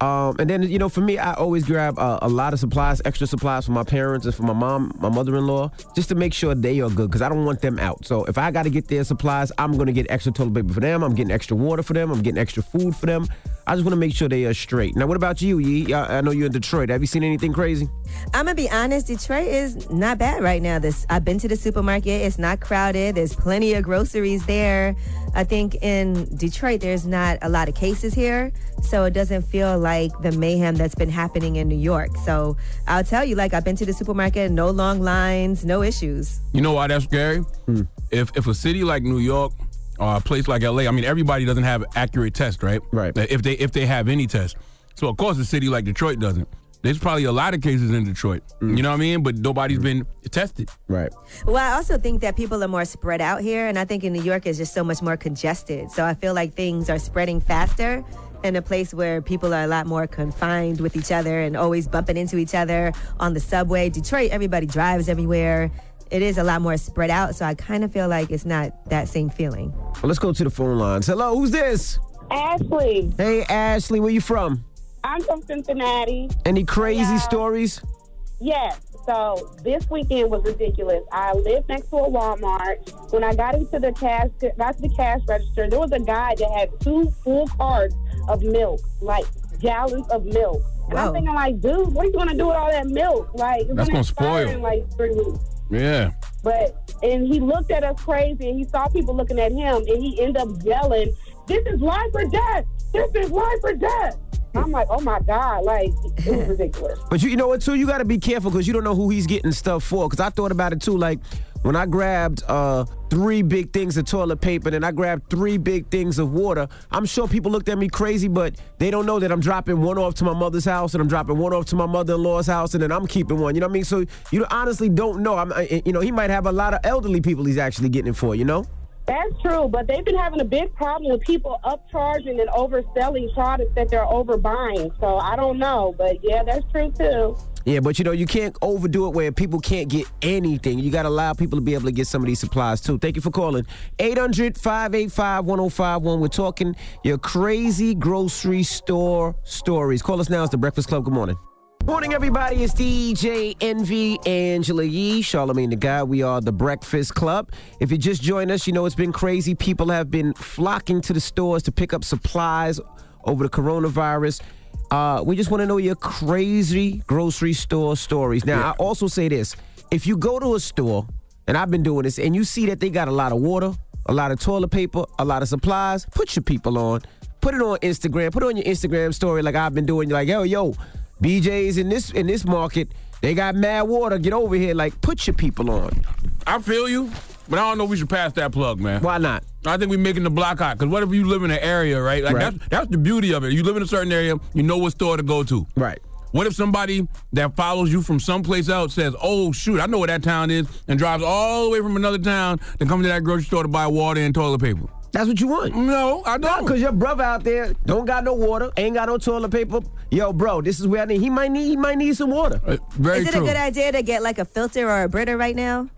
Um, and then you know, for me, I always grab uh, a lot of supplies, extra supplies for my parents and for my mom, my mother-in-law, just to make sure they are good because I don't want them out. So if I got to get their supplies, I'm gonna get extra toilet paper for them. I'm getting extra water for them. I'm getting extra food for them. I just want to make sure they are straight. Now, what about you, Yee? I I know you're in Detroit. Have you seen anything crazy? I'm gonna be honest. Detroit is not bad right now. This I've been to the supermarket. It's not crowded. There's plenty of groceries there. I think in Detroit there's not a lot of cases here, so it doesn't feel like the mayhem that's been happening in New York. So I'll tell you, like I've been to the supermarket, no long lines, no issues. You know why that's scary? Hmm. If if a city like New York or a place like LA, I mean everybody doesn't have accurate tests, right? Right. If they if they have any tests. So of course a city like Detroit doesn't. There's probably a lot of cases in Detroit. Mm. You know what I mean? But nobody's been tested. Right. Well, I also think that people are more spread out here, and I think in New York is just so much more congested. So I feel like things are spreading faster in a place where people are a lot more confined with each other and always bumping into each other on the subway. Detroit, everybody drives everywhere. It is a lot more spread out, so I kind of feel like it's not that same feeling. Well, let's go to the phone lines. Hello, who's this? Ashley. Hey, Ashley, where you from? I'm from Cincinnati. Any crazy Yeah. Uh, stories? Yes. So this weekend was ridiculous. I live next to a Walmart. When I got into the cash, got to the cash register, there was a guy that had two full carts of milk, like gallons of milk. And Wow. I'm thinking, like, dude, what are you going to do with all that milk? Like, it's That's gonna spoil. in like three weeks. Yeah. But and he looked at us crazy, and he saw people looking at him, and he ended up yelling, "This is life or death! This is life or death!" I'm like, "Oh my god!" Like it was ridiculous. But you, you know what, too? You got to be careful because you don't know who he's getting stuff for. Because I thought about it too. Like when I grabbed uh, three big things of toilet paper and I grabbed three big things of water, I'm sure people looked at me crazy, but they don't know that I'm dropping one off to my mother's house and I'm dropping one off to my mother-in-law's house and then I'm keeping one. You know what I mean? So you honestly don't know. I'm, you know, he might have a lot of elderly people he's actually getting it for. You know? That's true, but they've been having a big problem with people upcharging and overselling products that they're overbuying. So I don't know, but yeah, that's true too. Yeah, but you know, you can't overdo it where people can't get anything. You got to allow people to be able to get some of these supplies too. Thank you for calling. 800 585 1051. We're talking your crazy grocery store stories. Call us now. It's the Breakfast Club. Good morning. Morning, everybody. It's DJ Envy Angela Yee, Charlemagne the God. We are the Breakfast Club. If you just joined us, you know it's been crazy. People have been flocking to the stores to pick up supplies over the coronavirus. Uh, we just want to know your crazy grocery store stories. Now, I also say this: if you go to a store, and I've been doing this, and you see that they got a lot of water, a lot of toilet paper, a lot of supplies, put your people on. Put it on Instagram. Put it on your Instagram story, like I've been doing. You're Like, yo, yo, BJ's in this in this market. They got mad water. Get over here. Like, put your people on. I feel you, but I don't know if we should pass that plug, man. Why not? I think we're making the block hot. Because what if you live in an area, right? Like Right. That's, that's the beauty of it. You live in a certain area, you know what store to go to. Right. What if somebody that follows you from someplace else says, "Oh shoot, I know where that town is," and drives all the way from another town to come to that grocery store to buy water and toilet paper? That's what you want. No, I don't. Cause your brother out there don't got no water, ain't got no toilet paper. Yo, bro, this is where I need. He might need. He might need some water. Uh, very Is it a good idea to get like a filter or a Brita right now?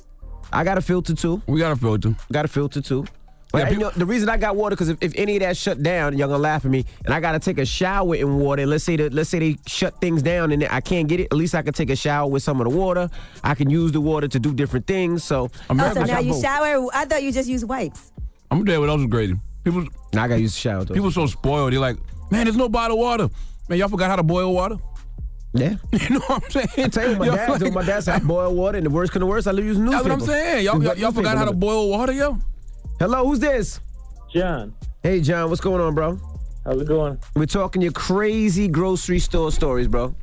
I got a filter too. We got a filter. Got a filter too. But you know, the reason I got water because if, if any of that shut down, y'all gonna laugh at me, and I gotta take a shower in water. And let's say that let's say they shut things down and I can't get it. At least I can take a shower with some of the water. I can use the water to do different things. So Oh, so now you shower. I thought you just use wipes. I'm gonna tell you what else is crazy. People, now I gotta use the shower. Though. People so spoiled. They're like, man, there's no bottled water. Man, y'all forgot how to boil water. Yeah. you know what I'm saying? I tell you, my Y'all dad, like- my dad's had boiled water, and the worst come to worst, I use newspaper. That's what I'm saying. Y'all, y'all, y'all forgot how to boil water, yo. Hello, who's this? John. Hey, John, what's going on, bro? How's it going? We're talking your crazy grocery store stories, bro.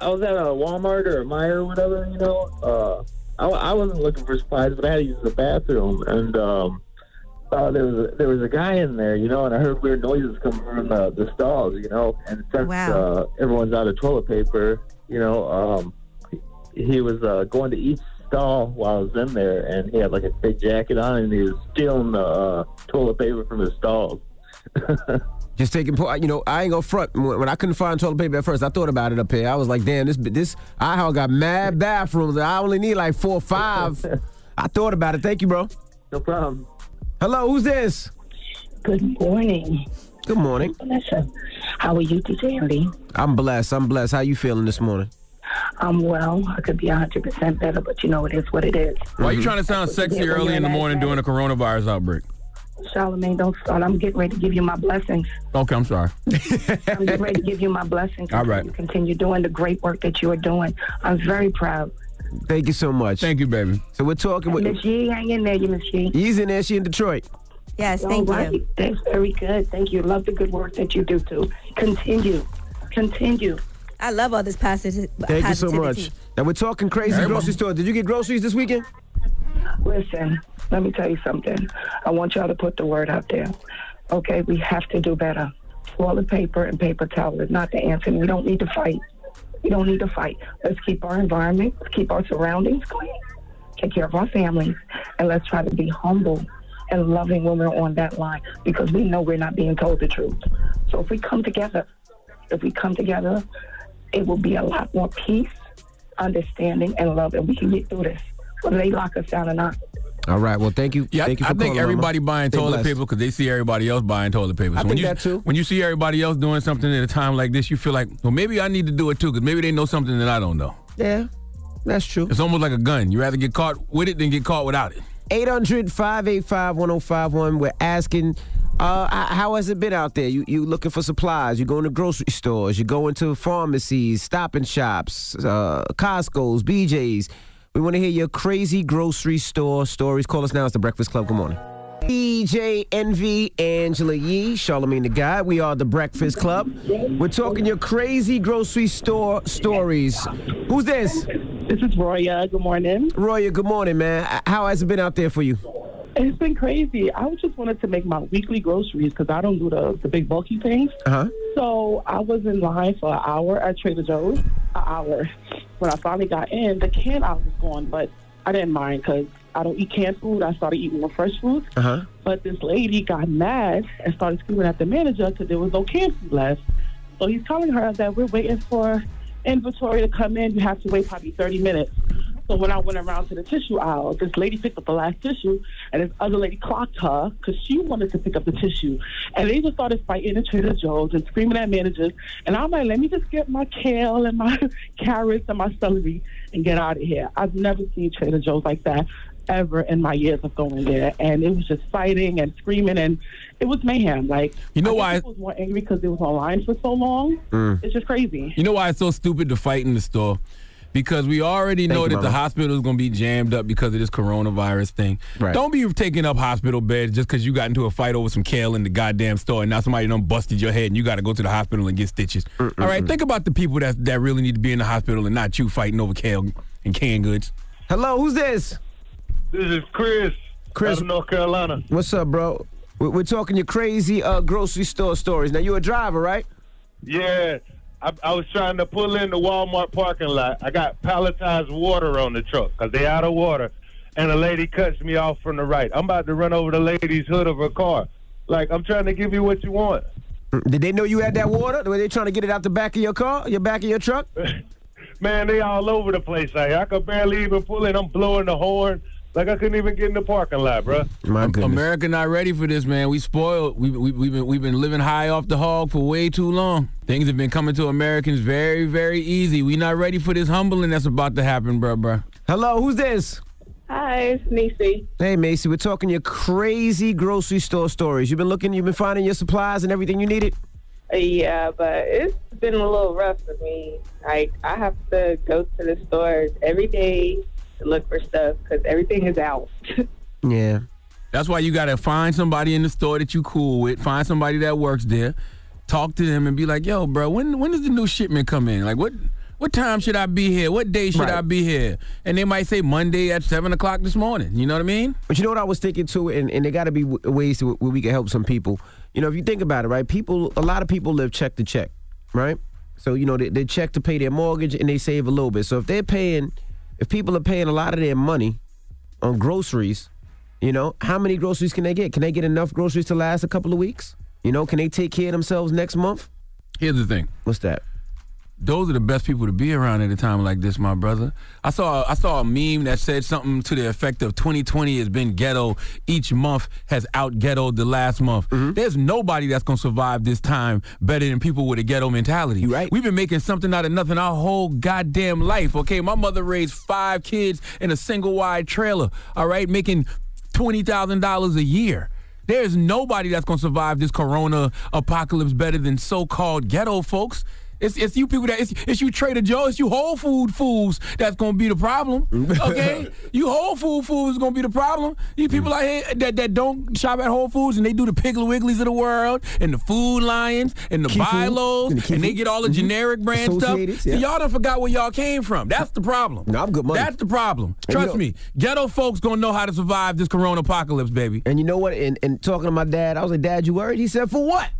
I was at a Walmart or a Meijer or whatever, you know. Uh, I, I wasn't looking for supplies, but I had to use the bathroom, and um, uh, there was a, there was a guy in there, you know, and I heard weird noises coming from the, the stalls, you know. And since uh, everyone's out of toilet paper, you know, um, he, he was uh, going to each stall while I was in there, and he had like a big jacket on, and he was stealing the uh, toilet paper from the stalls. Just taking, po- you know, I ain't gonna front. When when I couldn't find toilet paper at first, I thought about it up here. I was like, damn, this this I got mad bathrooms. I only need like four or five. I thought about it. Thank you, bro. No problem. Hello, who's this? Good morning. Good morning. Listen, how are you today, Lee? I'm blessed. I'm blessed. How you feeling this morning? I'm well. I could be 100% better, but you know, it is what it is. Why are you trying to sound sexy early in the morning during a coronavirus outbreak? Charlemagne, don't start. I'm getting ready to give you my blessings. Okay, I'm sorry. I'm getting ready to give you my blessings. All right. You continue doing the great work that you are doing. I'm very proud. Thank you so much. Thank you, baby. So we're talking with Miss Yee, hang in there, you Miss Yee. He's in there. She in Detroit. Yes, thank you. That's very good. Thank you. Love the good work that you do too. Continue. Continue. I love all this positive. Thank you so much. Now we're talking crazy grocery store. Did you get groceries this weekend? Listen, let me tell you something. I want y'all to put the word out there. Okay, we have to do better. Toilet paper and paper towel is not the answer. We don't need to fight. We don't need to fight. Let's keep our environment, let's keep our surroundings clean, take care of our families, and let's try to be humble and loving we're on that line because we know we're not being told the truth. So if we come together, if we come together, it will be a lot more peace, understanding, and love, and we can get through this. Whether they lock us down or not. All right. Well, thank you. Yeah, thank you I think everybody Mama. buying Stay toilet blessed. paper because they see everybody else buying toilet paper. I when think you, that too. When you see everybody else doing something at a time like this, you feel like, well, maybe I need to do it too because maybe they know something that I don't know. Yeah, that's true. It's almost like a gun. You rather get caught with it than get caught without it. 800 585 1051. We're asking, uh, how has it been out there? You you looking for supplies? You going to grocery stores? You going to pharmacies, stop and shops, uh, Costco's, BJ's? We want to hear your crazy grocery store stories. Call us now. It's the Breakfast Club. Good morning. DJ Envy, Angela Yee, Charlemagne the God. We are the Breakfast Club. We're talking your crazy grocery store stories. Who's this? This is Roya. Good morning. Roya, good morning, man. How has it been out there for you? It's been crazy. I just wanted to make my weekly groceries because I don't do the, the big bulky things. Uh huh. So I was in line for an hour at Trader Joe's. An hour. When I finally got in, the canned aisle was gone, but I didn't mind because I don't eat canned food. I started eating more fresh food. Uh huh. But this lady got mad and started screaming at the manager because there was no canned food left. So he's telling her that we're waiting for inventory to come in. You have to wait probably 30 minutes. So when I went around to the tissue aisle, this lady picked up the last tissue, and this other lady clocked her because she wanted to pick up the tissue. And they just started fighting at Trader Joe's and screaming at managers. And I'm like, let me just get my kale and my carrots and my celery and get out of here. I've never seen Trader Joe's like that. ever in my years of going there, and it was just fighting and screaming, and it was mayhem. Like You know I why- People was more angry because it was online for so long. Mm. It's just crazy. You know why it's so stupid to fight in the store? Because we already know you, that the hospital is going to be jammed up because of this coronavirus thing. Right. Don't be taking up hospital beds just because you got into a fight over some kale in the goddamn store and now somebody done busted your head and you got to go to the hospital and get stitches. All right, think about the people that that really need to be in the hospital and not you fighting over kale and canned goods. Hello, who's this? This is Chris. Chris, out of North Carolina. What's up, bro? We- We're talking your crazy uh, grocery store stories. Now you're a driver, right? Yeah, I, I was trying to pull in the Walmart parking lot. I got palletized water on the truck because they out of water, and a lady cuts me off from the right. I'm about to run over the lady's hood of her car. Like I'm trying to give you what you want. Mm, did they know you had that water? Were they trying to get it out the back of your car, your back of your truck? Man, they all over the place here. I could barely even pull in. I'm blowing the horn. Like I couldn't even get in the parking lot, bro. My goodness. America not ready for this, man. We spoiled. We, we, we've been we've been living high off the hog for way too long. Things have been coming to Americans very very easy. We not ready for this humbling that's about to happen, bro, bro. Hello, who's this? Hi, it's Nisi. Hey, Macy, we're talking your crazy grocery store stories. You've been looking, you've been finding your supplies and everything you needed? Uh, Yeah, but it's been a little rough for me. Like, I have to go to the stores every day to look for stuff because everything is out. Yeah. That's why you gotta find somebody in the store that you cool with. Find somebody that works there. Talk to them and be like, "Yo, bro, when when does the new shipment come in? Like, what what time should I be here? What day should Right. I be here?" And they might say Monday at seven o'clock this morning. You know what I mean? But you know what I was thinking too, and, and there got to be w- ways to, where we can help some people. You know, if you think about it, right? People, a lot of people live check to check, right? So you know, they, they check to pay their mortgage and they save a little bit. So if they're paying, if people are paying a lot of their money on groceries, you know, how many groceries can they get? Can they get enough groceries to last a couple of weeks? You know, can they take care of themselves next month? Here's the thing. What's that? Those are the best people to be around at a time like this, my brother. I saw I saw a meme that said something to the effect of 2020 has been ghetto. Each month has out ghettoed the last month. Mm-hmm. There's nobody that's gonna survive this time better than people with a ghetto mentality. right. We've been making something out of nothing our whole goddamn life. Okay, my mother raised five kids in a single wide trailer. All right, making twenty thousand dollars a year. There's nobody that's gonna survive this corona apocalypse better than so-called ghetto folks. It's, it's you people that it's, it's you Trader Joe, it's you Whole Food fools that's gonna be the problem. Okay, you Whole Food fools is gonna be the problem. You people out here that, that don't shop at Whole Foods and they do the Piggly Wigglies of the world and the Food Lions and the Key Bilos and and, the Key they get all the Mhm. generic brand stuff. Yeah. y'all done forgot where y'all came from. That's the problem. No, I'm good money. That's the problem. And you Trust know- me, ghetto folks gonna know how to survive this corona apocalypse, baby. And you know what? And, and talking to my dad, I was like, Dad, you worried? He said, For what?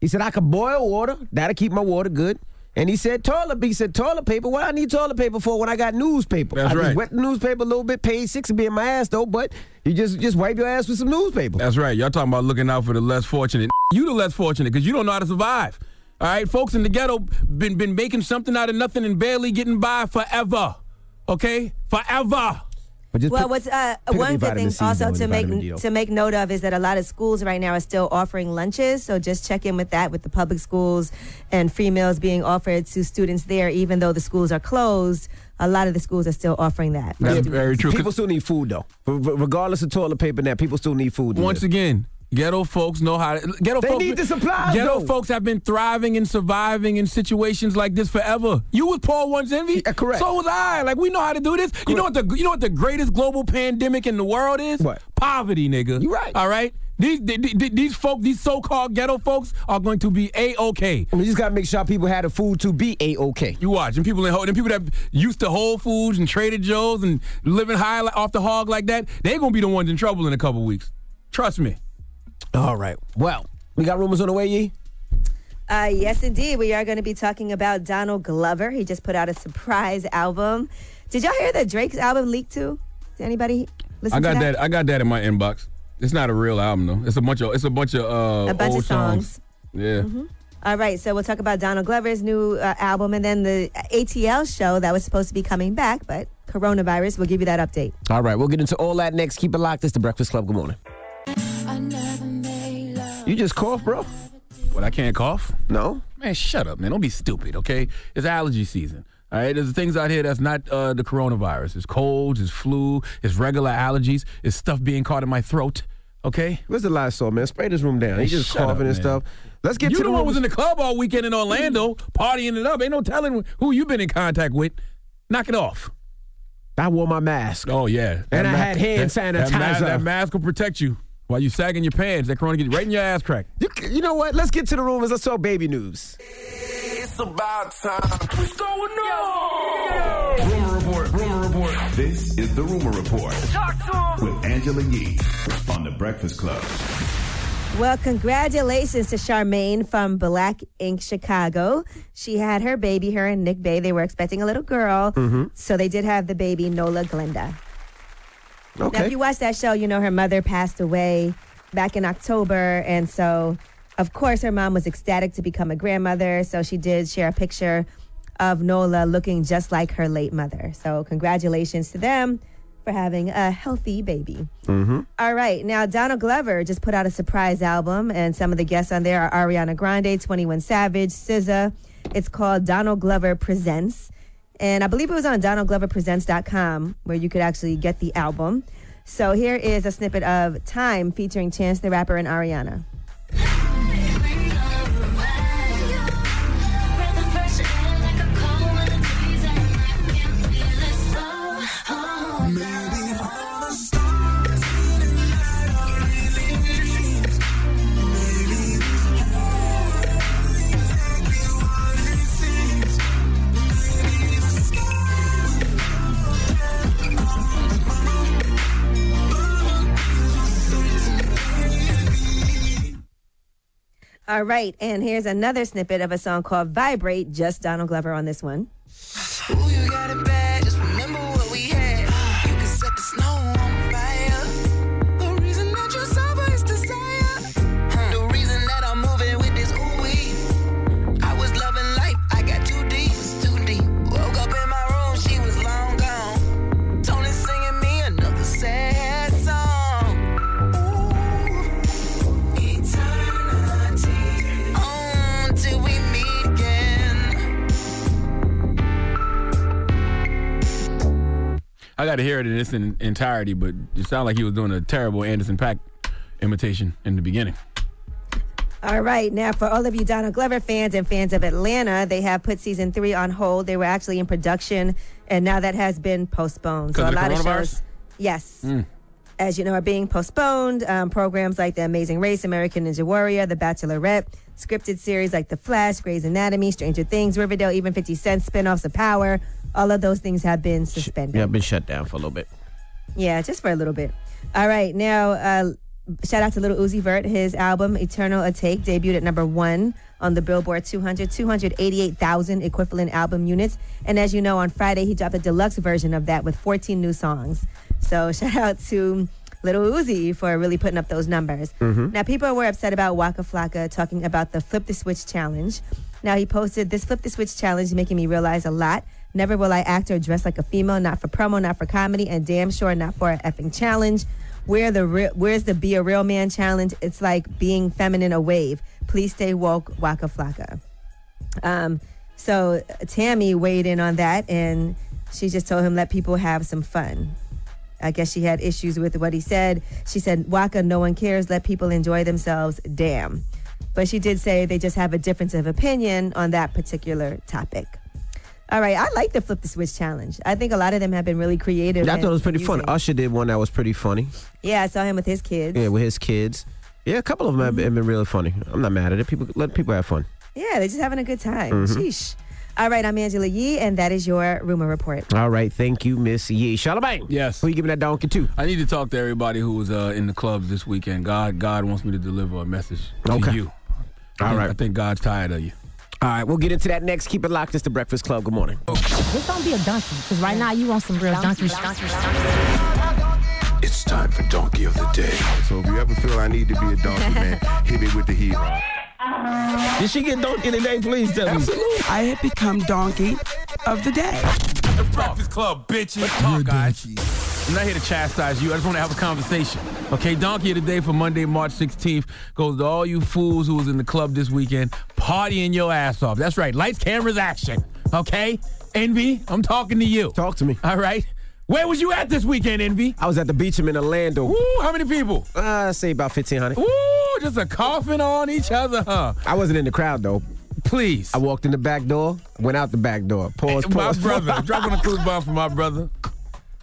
He said, I could boil water. That'll keep my water good. And he said, toilet He said, toilet paper. What I need toilet paper for when I got newspaper? That's I right. just wet the newspaper a little bit, paid six to be in my ass though, but you just just wipe your ass with some newspaper. That's right. Y'all talking about looking out for the less fortunate. You the less fortunate because you don't know how to survive. All right, folks in the ghetto been been making something out of nothing and barely getting by forever. Okay, forever. But just well, pick- what's uh, one good thing C's, also to make D, to make note of is that a lot of schools right now are still offering lunches. So just check in with that with the public schools and free meals being offered to students there, even though the schools are closed. A lot of the schools are still offering that. That's students. very true. People still need food though. R- r- Regardless of toilet paper now, people still need food. Once live. again, ghetto folks know how to. Ghetto They folks, need the supplies, Ghetto though. folks have been thriving and surviving in situations like this forever. You was Paul once envy. correct. So was I. Like we know how to do this. You know what the you know what the greatest global pandemic in the world is? What? Poverty, nigga. You right. All right. These, these, these folk, these so-called ghetto folks, are going to be a okay. We just gotta make sure people had the food to be a okay. You watch, and people in and people that used to Whole Foods and Trader Joe's and living high off the hog like that, they're gonna be the ones in trouble in a couple weeks. Trust me. All right. Well, we got rumors on the way, Yee. Uh, yes, indeed. We are going to be talking about Donald Glover. He just put out a surprise album. Did y'all hear that Drake's album leaked too? Did anybody listen I got to that? that? I got that in my inbox. It's not a real album though. It's a bunch of it's a bunch of uh A bunch old of songs. Yeah. All right, so we'll talk about Donald Glover's new uh, album and then the ATL show that was supposed to be coming back, but coronavirus. We'll give you that update. All right, we'll get into all that next. Keep it locked. It's the Breakfast Club. Good morning. You just cough, bro. What I can't cough? No. Man, shut up, man. Don't be stupid, okay? It's allergy season. All right, there's things out here that's not uh, the coronavirus. It's colds, it's flu, it's regular allergies, it's stuff being caught in my throat. Okay, Where's the Lysol, man? Spray this room down. He's just Shut up, coughing and man. stuff. Let's get you to the the one was in the club all weekend in Orlando, partying it up. Ain't no telling who you been in contact with. Knock it off. I wore my mask. Oh yeah, And I ma- had hand that- That, ma- sanitizer. that mask will protect you while you sagging your pants. That corona get right in your ass crack. You, you know what? Let's get to the rumors. Let's talk baby news. It's about time. What's going on? Rumor report. Rumor report. This is the rumor report Talk to him. with Angela Yee on the Breakfast Club. Well, congratulations to Charmaine from Black Ink Chicago. She had her baby, her and Nick Bay. They were expecting a little girl. Mhm. So they did have the baby, Nola Glenda. Now, if you watch that show, you know her mother passed away back in October. And so, of course, her mom was ecstatic to become a grandmother. So she did share a picture of Nola looking just like her late mother. So, congratulations to them for having a healthy baby. Mm-hmm. All right. Now, Donald Glover just put out a surprise album, and some of the guests on there are Ariana Grande, 21 Savage, SZA. It's called Donald Glover Presents. And I believe it was on donaldgloverpresents.com where you could actually get the album. So here is a snippet of Time featuring Chance the Rapper and Ariana. All right. And here's another snippet of a song called Vibrate, just Donald Glover on this one. Ooh, I got to hear it in its entirety, but it sounded like he was doing a terrible Anderson .Paak imitation in the beginning. All right. Now, for all of you Donald Glover fans and fans of Atlanta, they have put season three on hold. They were actually in production, and now that has been postponed. So a of lot of shows, yes, Mm. as you know, are being postponed. Um, programs like The Amazing Race, American Ninja Warrior, The Bachelorette, scripted series like The Flash, Grey's Anatomy, Stranger Things, Riverdale, even 50 Cent spinoffs of Power. All of those things have been suspended. Yeah, I've been shut down for a little bit. Yeah, just for a little bit. All right, now uh, shout out to Lil Uzi Vert. His album "Eternal Atake" debuted at number one on the Billboard 200, 288,000 equivalent album units. And as you know, on Friday he dropped a deluxe version of that with 14 new songs. So shout out to Little Uzi for really putting up those numbers. Mhm. Now people were upset about Waka Flocka talking about the Flip the Switch challenge. Now he posted this Flip the Switch challenge, making me realize a lot. Never will I act or dress like a female, not for promo, not for comedy, and damn sure not for a effing challenge. Where the re- where's the be a real man challenge? It's like being feminine a wave. Please stay woke, Waka Flocka. Um, so Tammy weighed in on that, and she just told him let people have some fun. I guess she had issues with what he said. She said, Waka, no one cares. Let people enjoy themselves. Damn. But she did say they just have a difference of opinion on that particular topic. All right, I like the flip the switch challenge. I think a lot of them have been really creative. Yeah, I thought it was pretty using- funny. Usher did one that was pretty funny. Yeah, I saw him with his kids. Yeah, with his kids. Yeah, a couple of them have been- have been really funny. I'm not mad at it. People let people have fun. Yeah, they're just having a good time. Mhm. Sheesh. All right, I'm Angela Yee, and that is your rumor report. All right, thank you, Miss Yee. Charlemagne. Yes. Who you giving that donkey to? I need to talk to everybody who was uh, in the clubs this weekend. God, God wants me to deliver a message to Okay. you. I think- right. I think God's tired of you. All right, we'll get into that next. Keep it locked. It's the Breakfast Club. Good morning. This don't be a donkey, because right now you want some real donkey. It's time for Donkey of the Day. So if you ever feel I need to be a donkey, man, hit me with the hee haw. Did she get donkey today? Please tell me. I have become donkey of the day. The Breakfast Club, bitches. Let's talk, guys. I'm not here to chastise you. I just want to have a conversation. Okay, Donkey of the Day for Monday, March 16th goes to all you fools who was in the club this weekend partying your ass off. That's right. Lights, cameras, action. Okay? Envy, I'm talking to you. Talk to me. All right? Where was you at this weekend, Envy? I was at the beach in Orlando. Ooh, how many people? Uh, say about 1,500. Ooh, just a coughing on each other, huh? I wasn't in the crowd, though. Please. I walked in the back door, went out the back door. Pause, my pause. brother. Dropping a clue bomb for my brother.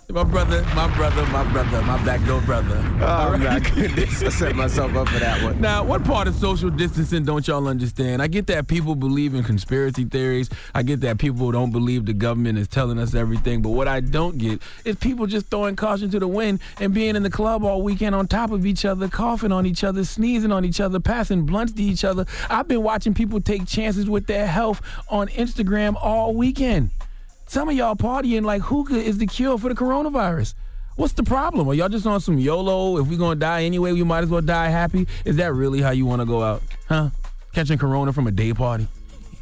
My brother, my brother, my brother, my backdoor brother. Oh, my goodness. I set myself up for that one. Now, what part of social distancing don't y'all understand? I get that people believe in conspiracy theories. I get that people don't believe the government is telling us everything. But what I don't get is people just throwing caution to the wind and being in the club all weekend on top of each other, coughing on each other, sneezing on each other, passing blunts to each other. I've been watching people take chances with their health on Instagram all weekend. Some of y'all partying like hookah is the cure for the coronavirus. What's the problem? Are y'all just on some YOLO? If we're gonna die anyway, we might as well die happy. Is that really how you want to go out? Huh? Catching corona from a day party?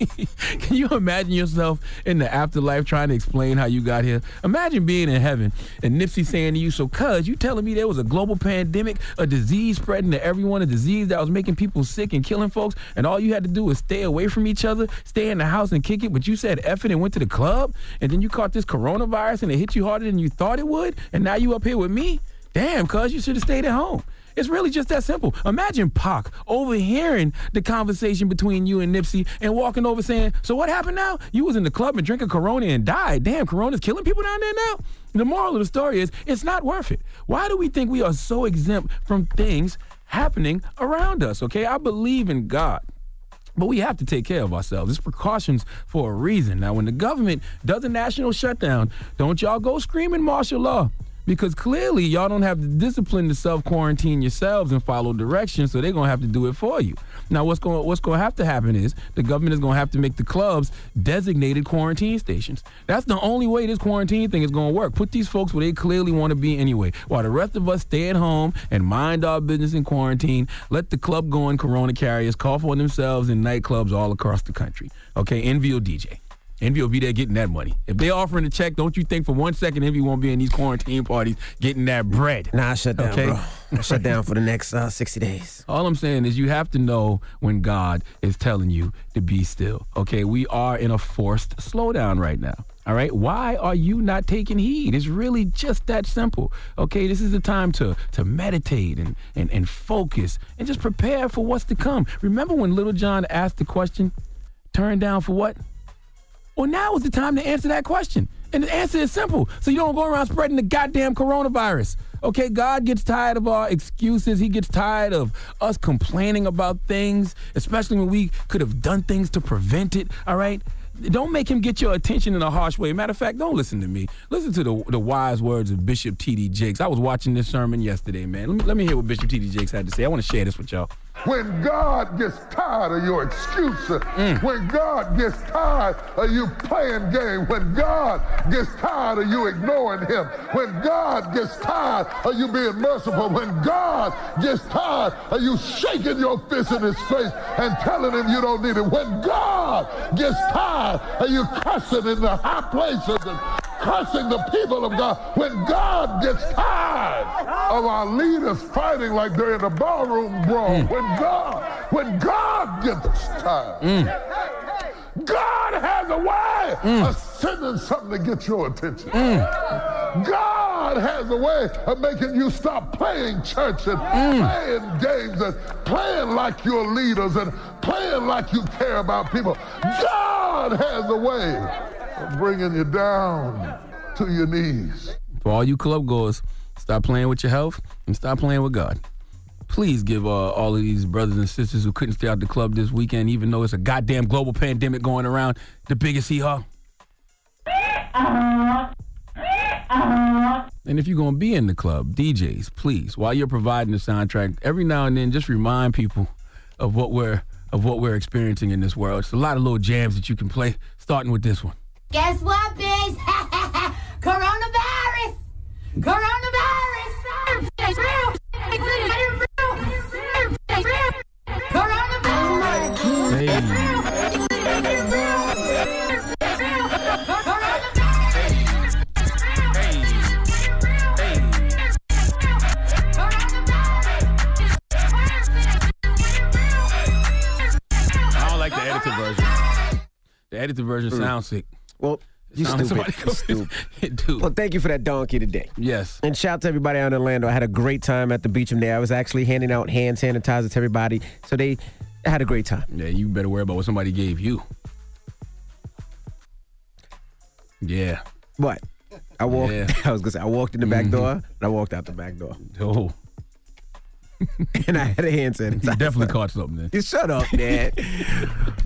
Can you imagine yourself in the afterlife trying to explain how you got here? Imagine being in heaven and Nipsey saying to you, So, cuz, you telling me there was a global pandemic, a disease spreading to everyone, a disease that was making people sick and killing folks, and all you had to do was stay away from each other, stay in the house and kick it, but you said F it and went to the club, and then you caught this coronavirus and it hit you harder than you thought it would, and now you up here with me? Damn, cuz, you should have stayed at home. It's really just that simple. Imagine Pac overhearing the conversation between you and Nipsey and walking over saying, So what happened now? You was in the club and drinking Corona and died. Damn, Corona's killing people down there now? The moral of the story is it's not worth it. Why do we think we are so exempt from things happening around us? Okay, I believe in God. But we have to take care of ourselves. It's precautions for a reason. Now, when the government does a national shutdown, don't y'all go screaming martial law because clearly y'all don't have the discipline to self quarantine yourselves and follow directions, so they're gonna have to do it for you. Now, what's going what's going to have to happen is the government is going to have to make the clubs designated quarantine stations. That's the only way this quarantine thing is going to work. Put these folks where they clearly want to be anyway, while the rest of us stay at home and mind our business in quarantine. Let the club going corona carriers cough on themselves in nightclubs all across the country. Okay, NVO DJ. Envy will be there getting that money. If they're offering a check, don't you think for one second Envy won't be in these quarantine parties getting that bread? Nah, I shut down, Okay. bro. I shut down for the next uh, 60 days. All I'm saying is you have to know when God is telling you to be still. Okay, we are in a forced slowdown right now. All right, why are you not taking heed? It's really just that simple. Okay, this is the time to to meditate and and, and focus and just prepare for what's to come. Remember when Lil Jon asked the question, "Turn down for what?" Well, now is the time to answer that question. And the answer is simple. So you don't go around spreading the goddamn coronavirus. Okay, God gets tired of our excuses. He gets tired of us complaining about things, especially when we could have done things to prevent it. All right? Don't make him get your attention in a harsh way. Matter of fact, don't listen to me. Listen to the, the wise words of Bishop T.D. Jakes. I was watching this sermon yesterday, man. Let me, let me hear what Bishop T.D. Jakes had to say. I want to share this with y'all. When God gets tired of your excuses, mm. when God gets tired of you playing games, when God gets tired of you ignoring Him, when God gets tired of you being merciful, when God gets tired of you shaking your fist in His face and telling Him you don't need it, when God gets tired of you cussing in the high places and cussing the people of God, when God gets tired of our leaders fighting like they're in a ballroom brawl, mm. When God, when God gets tired, mm. God has a way mm. of sending something to get your attention. Mm. God has a way of making you stop playing church and playing games and playing like you're leaders and playing like you care about people. God has a way of bringing you down to your knees. For all you club goers, stop playing with your health and stop playing with God. Please give uh, all of these brothers and sisters who couldn't stay out the club this weekend, even though it's a goddamn global pandemic going around, the biggest hee haw. And if you're gonna be in the club, DJs, please, while you're providing the soundtrack, every now and then just remind people of what we're of what we're experiencing in this world. It's a lot of little jams that you can play, starting with this one. Guess what, bitch? Coronavirus! Coronavirus! Edited version. The edited version Mm. sounds sick. Well, you Sounds stupid. like stupid. Dude. Well, thank you for that donkey today. Yes. And shout out to everybody out in Orlando. I had a great time at the beach from there. I was actually handing out hand sanitizer to everybody. So they had a great time. Yeah, you better worry about what somebody gave you. Yeah. What? I walked. Yeah. I was gonna say I walked in the back door and I walked out the back door. Oh. and I had a hand sanitizer. You definitely caught something then. You shut up, man.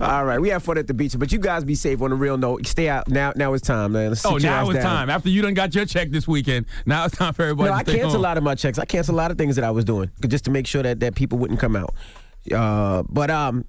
All right, we have fun at the beach, but you guys be safe. On a real note, stay out now. Now it's time, man. Let's Oh, now it's down. time. After you done got your check this weekend, now it's time for everybody No, I cancel a lot of my checks. I cancel a lot of things that I was doing just to make sure that, that people wouldn't come out. Uh, but um,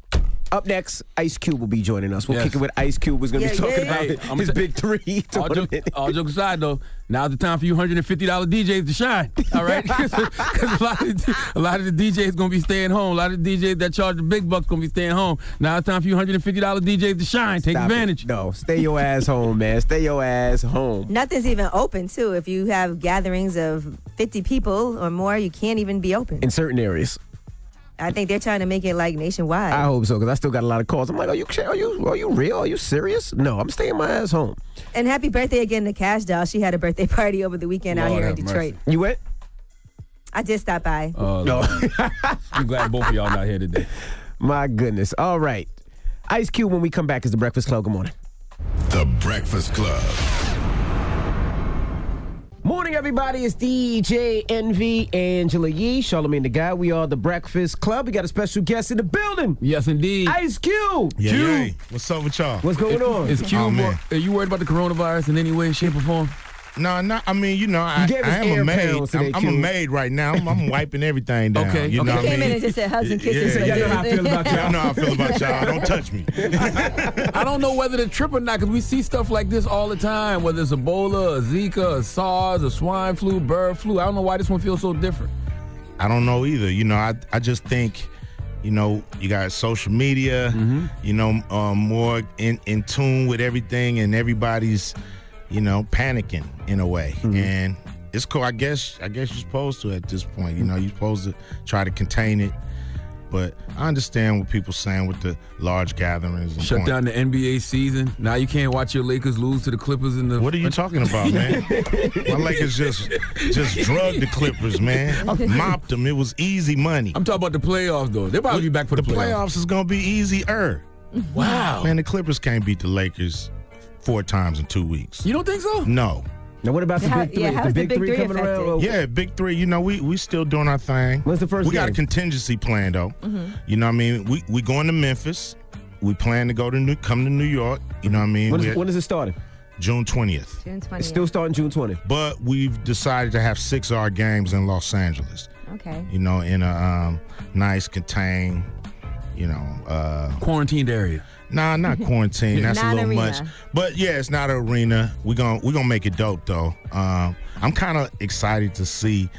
up next, Ice Cube will be joining us. We'll Yes. kick it with Ice Cube. Was going to Yeah, be talking yeah. about Hey, I'm his t- big three. All, joke, all jokes aside, though, now's the time for you $150 DJs to shine. All right? Because a, lot of the- a lot of the DJs going to be staying home. A lot of the DJs that charge the big bucks going to be staying home. Now it's time for you $150 DJs to shine. Take Stop it. advantage. No, stay your ass home, man. Stay your ass home. Nothing's even open too. If you have gatherings of 50 people or more, you can't even be open. In certain areas. I think they're trying to make it like nationwide. I hope so, because I still got a lot of calls. I'm like, are you are you are you real? Are you serious? No, I'm staying my ass home. And happy birthday again to Cash Doll. She had a birthday party over the weekend out here in Detroit. mercy. You went? I just stopped by. Oh, No. I'm glad both of y'all not here today. My goodness. All right. Ice Cube when we come back is the Breakfast Club. Good morning. The Breakfast Club. Morning, everybody. It's DJ Envy, Angela Yee, Charlemagne the God. We are the Breakfast Club. We got a special guest in the building. Yes, indeed. Ice Cube. Yeah, Q. yeah. What's up with y'all? What's going on? It's Q Oh, man. are you worried about the coronavirus in any way, shape, or form? No, no. I mean, you know, I, gave us I am a maid. today, I'm, I'm a Q. maid right now. I'm, I'm wiping everything down. Okay, You okay. know He what I came mean? in and just said hugs and kisses. Yeah, so yeah. he know how I feel about Y'all know how I feel about y'all. Don't touch me. I don't know whether to trip or not because we see stuff like this all the time, whether it's Ebola, or Zika, or SARS, or swine flu, bird flu. I don't know why this one feels so different. I don't know either. You know, I I just think, you know, you got social media, Mm-hmm. you know, um, more in in tune with everything, and everybody's, you know, panicking in a way, Mm-hmm. and it's cool. I guess I guess you're supposed to at this point. You know, you're supposed to try to contain it. But I understand what people saying with the large gatherings. And Shut point. down the NBA season. Now you can't watch your Lakers lose to the Clippers in the. What are you talking about, man? My Lakers just just drugged the Clippers, man. Mopped them. It was easy money. I'm talking about the playoffs though. They'll probably be back for the, the playoffs is gonna be easier. Wow. Man, the Clippers can't beat the Lakers four times in two weeks. You don't think so? No. Now, what about the How- big three? yeah, Is how's the the big, big three, three coming around? affected? Well, Yeah, big three. You know, we we still doing our thing. When's the first We got a contingency plan though. You know what I mean? We we going to Memphis. We plan to go to New, come to New York. You know what I mean? When We is, at when is it starting? June twentieth. June 20th. Still starting June 20th. But we've decided to have six of our games in Los Angeles. Okay. You know, in a um, nice contained, you know, uh, Quarantined area. Nah, not quarantine. That's a little arena. much. But yeah, it's not an arena. We're gonna we're gonna make it dope though. Um, I'm kind of excited to see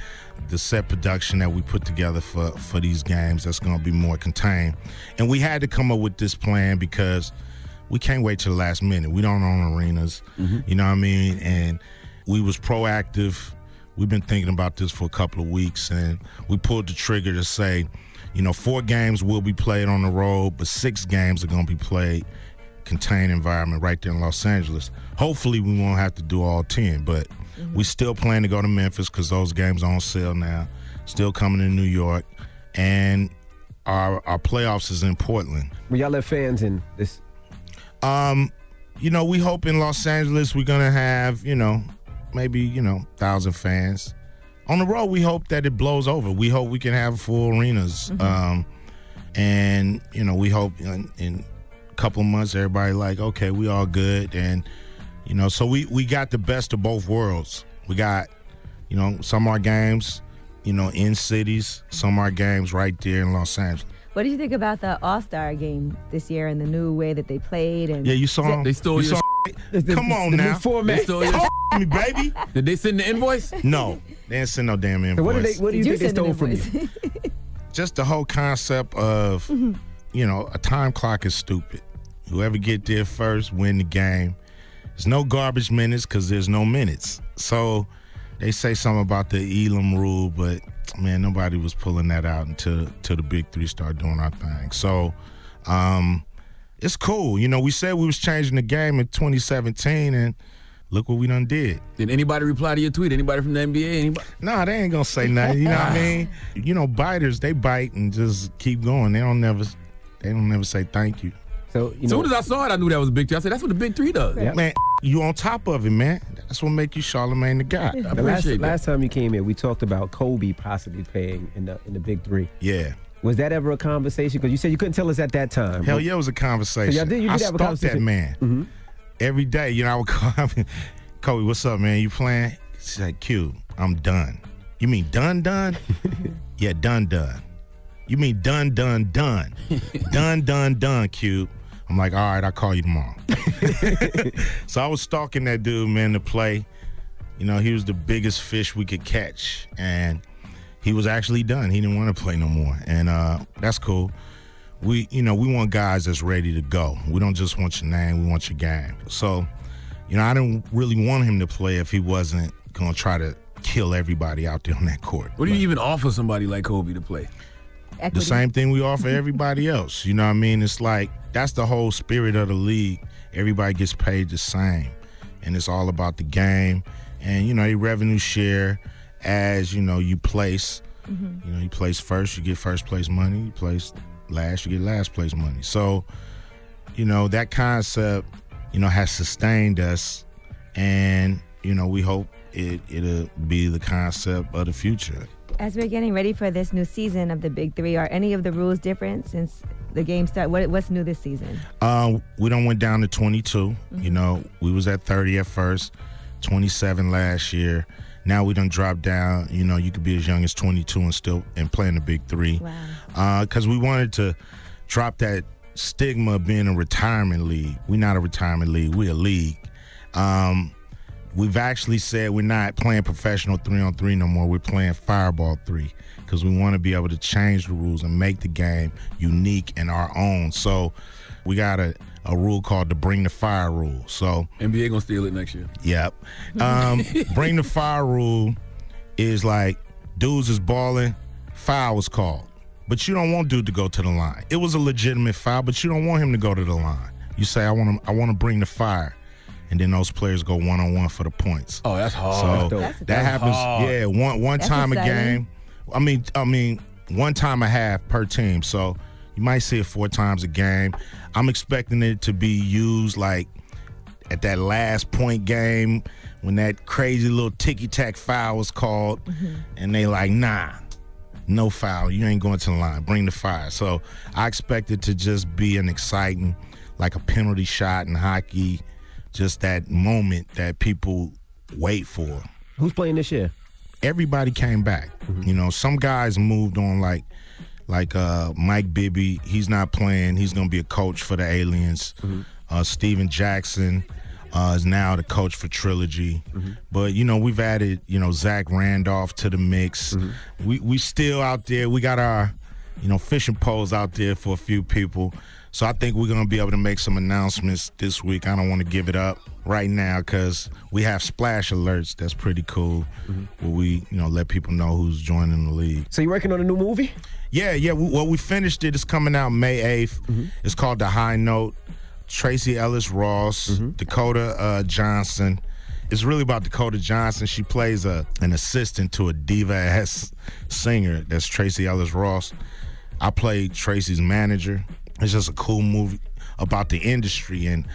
the set production that we put together for for these games. That's gonna be more contained. And we had to come up with this plan because we can't wait till the last minute. We don't own arenas. You know what I mean? And we was proactive. We've been thinking about this for a couple of weeks, and we pulled the trigger to say, you know, four games will be played on the road, but six games are going to be played contained environment right there in Los Angeles. Hopefully, we won't have to do all ten, but we still plan to go to Memphis because those games are on sale now. Still coming to New York, and our our playoffs is in Portland. Will y'all have fans in this? Um, you know, we hope in Los Angeles we're gonna have, you know, maybe, you know, thousand fans. On the road, we hope that it blows over. We hope we can have full arenas. Um, and, you know, we hope in, in a couple months everybody like, okay, we all good. And, you know, so we, we got the best of both worlds. We got, you know, some of our games, you know, in cities, some of our games right there in Los Angeles. What did you think about the All Star game this year and the new way that they played? And Yeah, you saw them. They stole you your saw- Come on now the new now. format. They stole your Talk me, baby. Did they send the invoice? No, they didn't send no damn invoice. What, did they, what do you, you think they stole from you? Just the whole concept of, you know, a time clock is stupid. Whoever get there first win the game. There's no garbage minutes because there's no minutes. So they say something about the Elam rule, but man, nobody was pulling that out until until the big three started doing our thing. So, um, it's cool. You know, we said we was changing the game in 2017, and look what we done did. Did anybody reply to your tweet? Anybody from the NBA? Anybody? Nah, they ain't gonna say nothing. You know what I mean? You know, biters they bite and just keep going. They don't never, they don't never say thank you. So As soon as I saw it, I knew that was a big three. I said, that's what the big three does. Man, you on top of it, man. That's what make you Charlemagne the guy. The last, last time you came here, we talked about Kobe possibly playing in the in the big three. Yeah. Was that ever a conversation? Because you said you couldn't tell us at that time. Hell yeah, it was a conversation. So y'all did- you I did have a stalked that conversation. man Mhm. Every day. You know, I would call him, Kobe, what's up, man? You playing? He's like, Q, I'm done. You mean done, done? yeah, done, done. You mean done, done, done. done, done, done, Q. I'm like, all right, I'll call you tomorrow. so I was stalking that dude, man, to play. You know, he was the biggest fish we could catch. And he was actually done. He didn't want to play no more. And uh, that's cool. We, you know, we want guys that's ready to go. We don't just want your name, we want your game. So, you know, I didn't really want him to play if he wasn't going to try to kill everybody out there on that court. What do you even offer somebody like Kobe to play? The same thing we offer everybody else. You know what I mean? It's like that's the whole spirit of the league. Everybody gets paid the same. And it's all about the game. And, you know, your revenue share as, you know, you place. Mm-hmm. You know, you place first, you get first place money. You place last, you get last place money. So, you know, that concept, you know, has sustained us. And, you know, we hope it, it'll be the concept of the future. As we're getting ready for this new season of the Big Three, are any of the rules different since the game started? What, what's new this season? Uh, we don't went down to 22. You know, we was at 30 at first, 27 last year. Now we done dropped down. You know, you could be as young as 22 and still and play in the big three. Wow. Because we wanted to drop that stigma of being a retirement league. We're not a retirement league. We're a league. Um, we've actually said we're not playing professional three on three no more. We're playing fireball three because we want to be able to change the rules and make the game unique and our own. So we got a, a rule called the bring the fire rule. So NBA gonna steal it next year. Yep. Um, bring the fire rule is like dudes is balling, foul was called. But you don't want dude to go to the line. It was a legitimate foul, but you don't want him to go to the line. You say, I want to I want to bring the fire. And then those players go one on one for the points. Oh, that's hard. So That's- that that's happens. hard. Yeah, one one That's time a game. I mean, I mean, one time a half per team. So you might see it four times a game. I'm expecting it to be used like at that last point game when that crazy little ticky tack foul was called, mm-hmm. and they like, nah, no foul. You ain't going to the line. Bring the fire. So I expect it to just be an exciting, like a penalty shot in hockey, just that moment that people wait for. Who's playing this year? Everybody came back. Mm-hmm. You know, some guys moved on like like uh Mike Bibby, he's not playing. He's gonna be a coach for the aliens. Uh Stephen Jackson uh, is now the coach for Trilogy. But you know, we've added, you know, Zach Randolph to the mix. We we still out there. We got our, you know, fishing poles out there for a few people. So I think we're gonna be able to make some announcements this week. I don't want to give it up right now because we have splash alerts. That's pretty cool. Mm-hmm. Where we, you know, let people know who's joining the league. So you working on a new movie? Yeah, yeah. We, well, we finished it. It's coming out May 8th. Mm-hmm. It's called The High Note. Tracee Ellis Ross, mm-hmm. Dakota uh, Johnson. It's really about Dakota Johnson. She plays a an assistant to a diva ass singer. That's Tracee Ellis Ross. I played Tracee's manager. It's just a cool movie about the industry and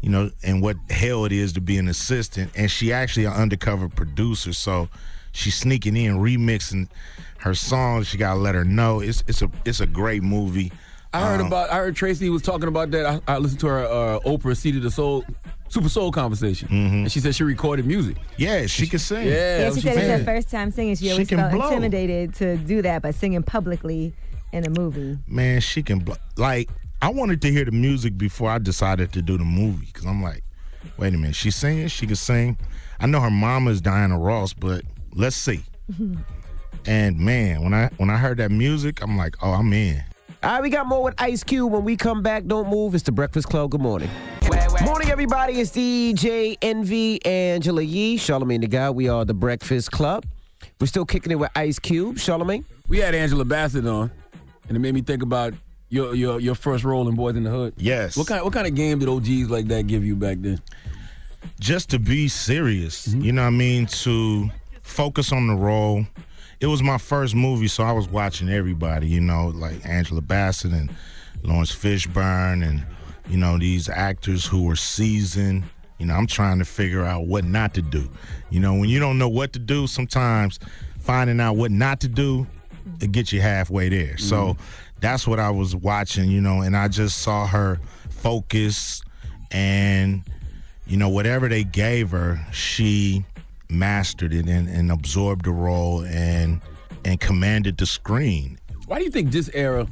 you know and what hell it is to be an assistant. And she actually an undercover producer, so she's sneaking in, remixing her songs. She gotta let her know. It's it's a it's a great movie. I heard Um, about. I heard Tracee was talking about that. I, I listened to her uh, Oprah Seated the Soul, Super Soul conversation, and she said she recorded music. Mm-hmm. Yeah, she can sing. Yeah, Yeah, she said it's said. her first time singing. She She always can felt blow. intimidated to do that, but singing publicly in a movie. man, she can bl- like. I wanted to hear the music before I decided to do the movie because I'm like, wait a minute, she's singing, she can sing. I know her mama is Diana Ross, but let's see. And man, when I when I heard that music, I'm like, oh, I'm in. All right, we got more with Ice Cube. When we come back, don't move. It's the Breakfast Club. Good morning. Morning, everybody. It's DJ Envy, Angela Yee, Charlemagne the God. We are the Breakfast Club. We're still kicking it with Ice Cube. Charlemagne. We had Angela Bassett on, and it made me think about Your your your first role in Boys in the Hood. Yes. What kind what kind of game did OGs like that give you back then? just to be serious, Mm-hmm. you know what I mean? To focus on the role. It was my first movie, so I was watching everybody, you know, like Angela Bassett and Laurence Fishburne and, you know, these actors who were seasoned. You know, I'm trying to figure out what not to do. You know, when you don't know what to do, sometimes finding out what not to do, it gets you halfway there. So mm-hmm. that's what I was watching, you know, and I just saw her focus and you know, whatever they gave her, she mastered it and, and absorbed the role and and commanded the screen. Why do you think this era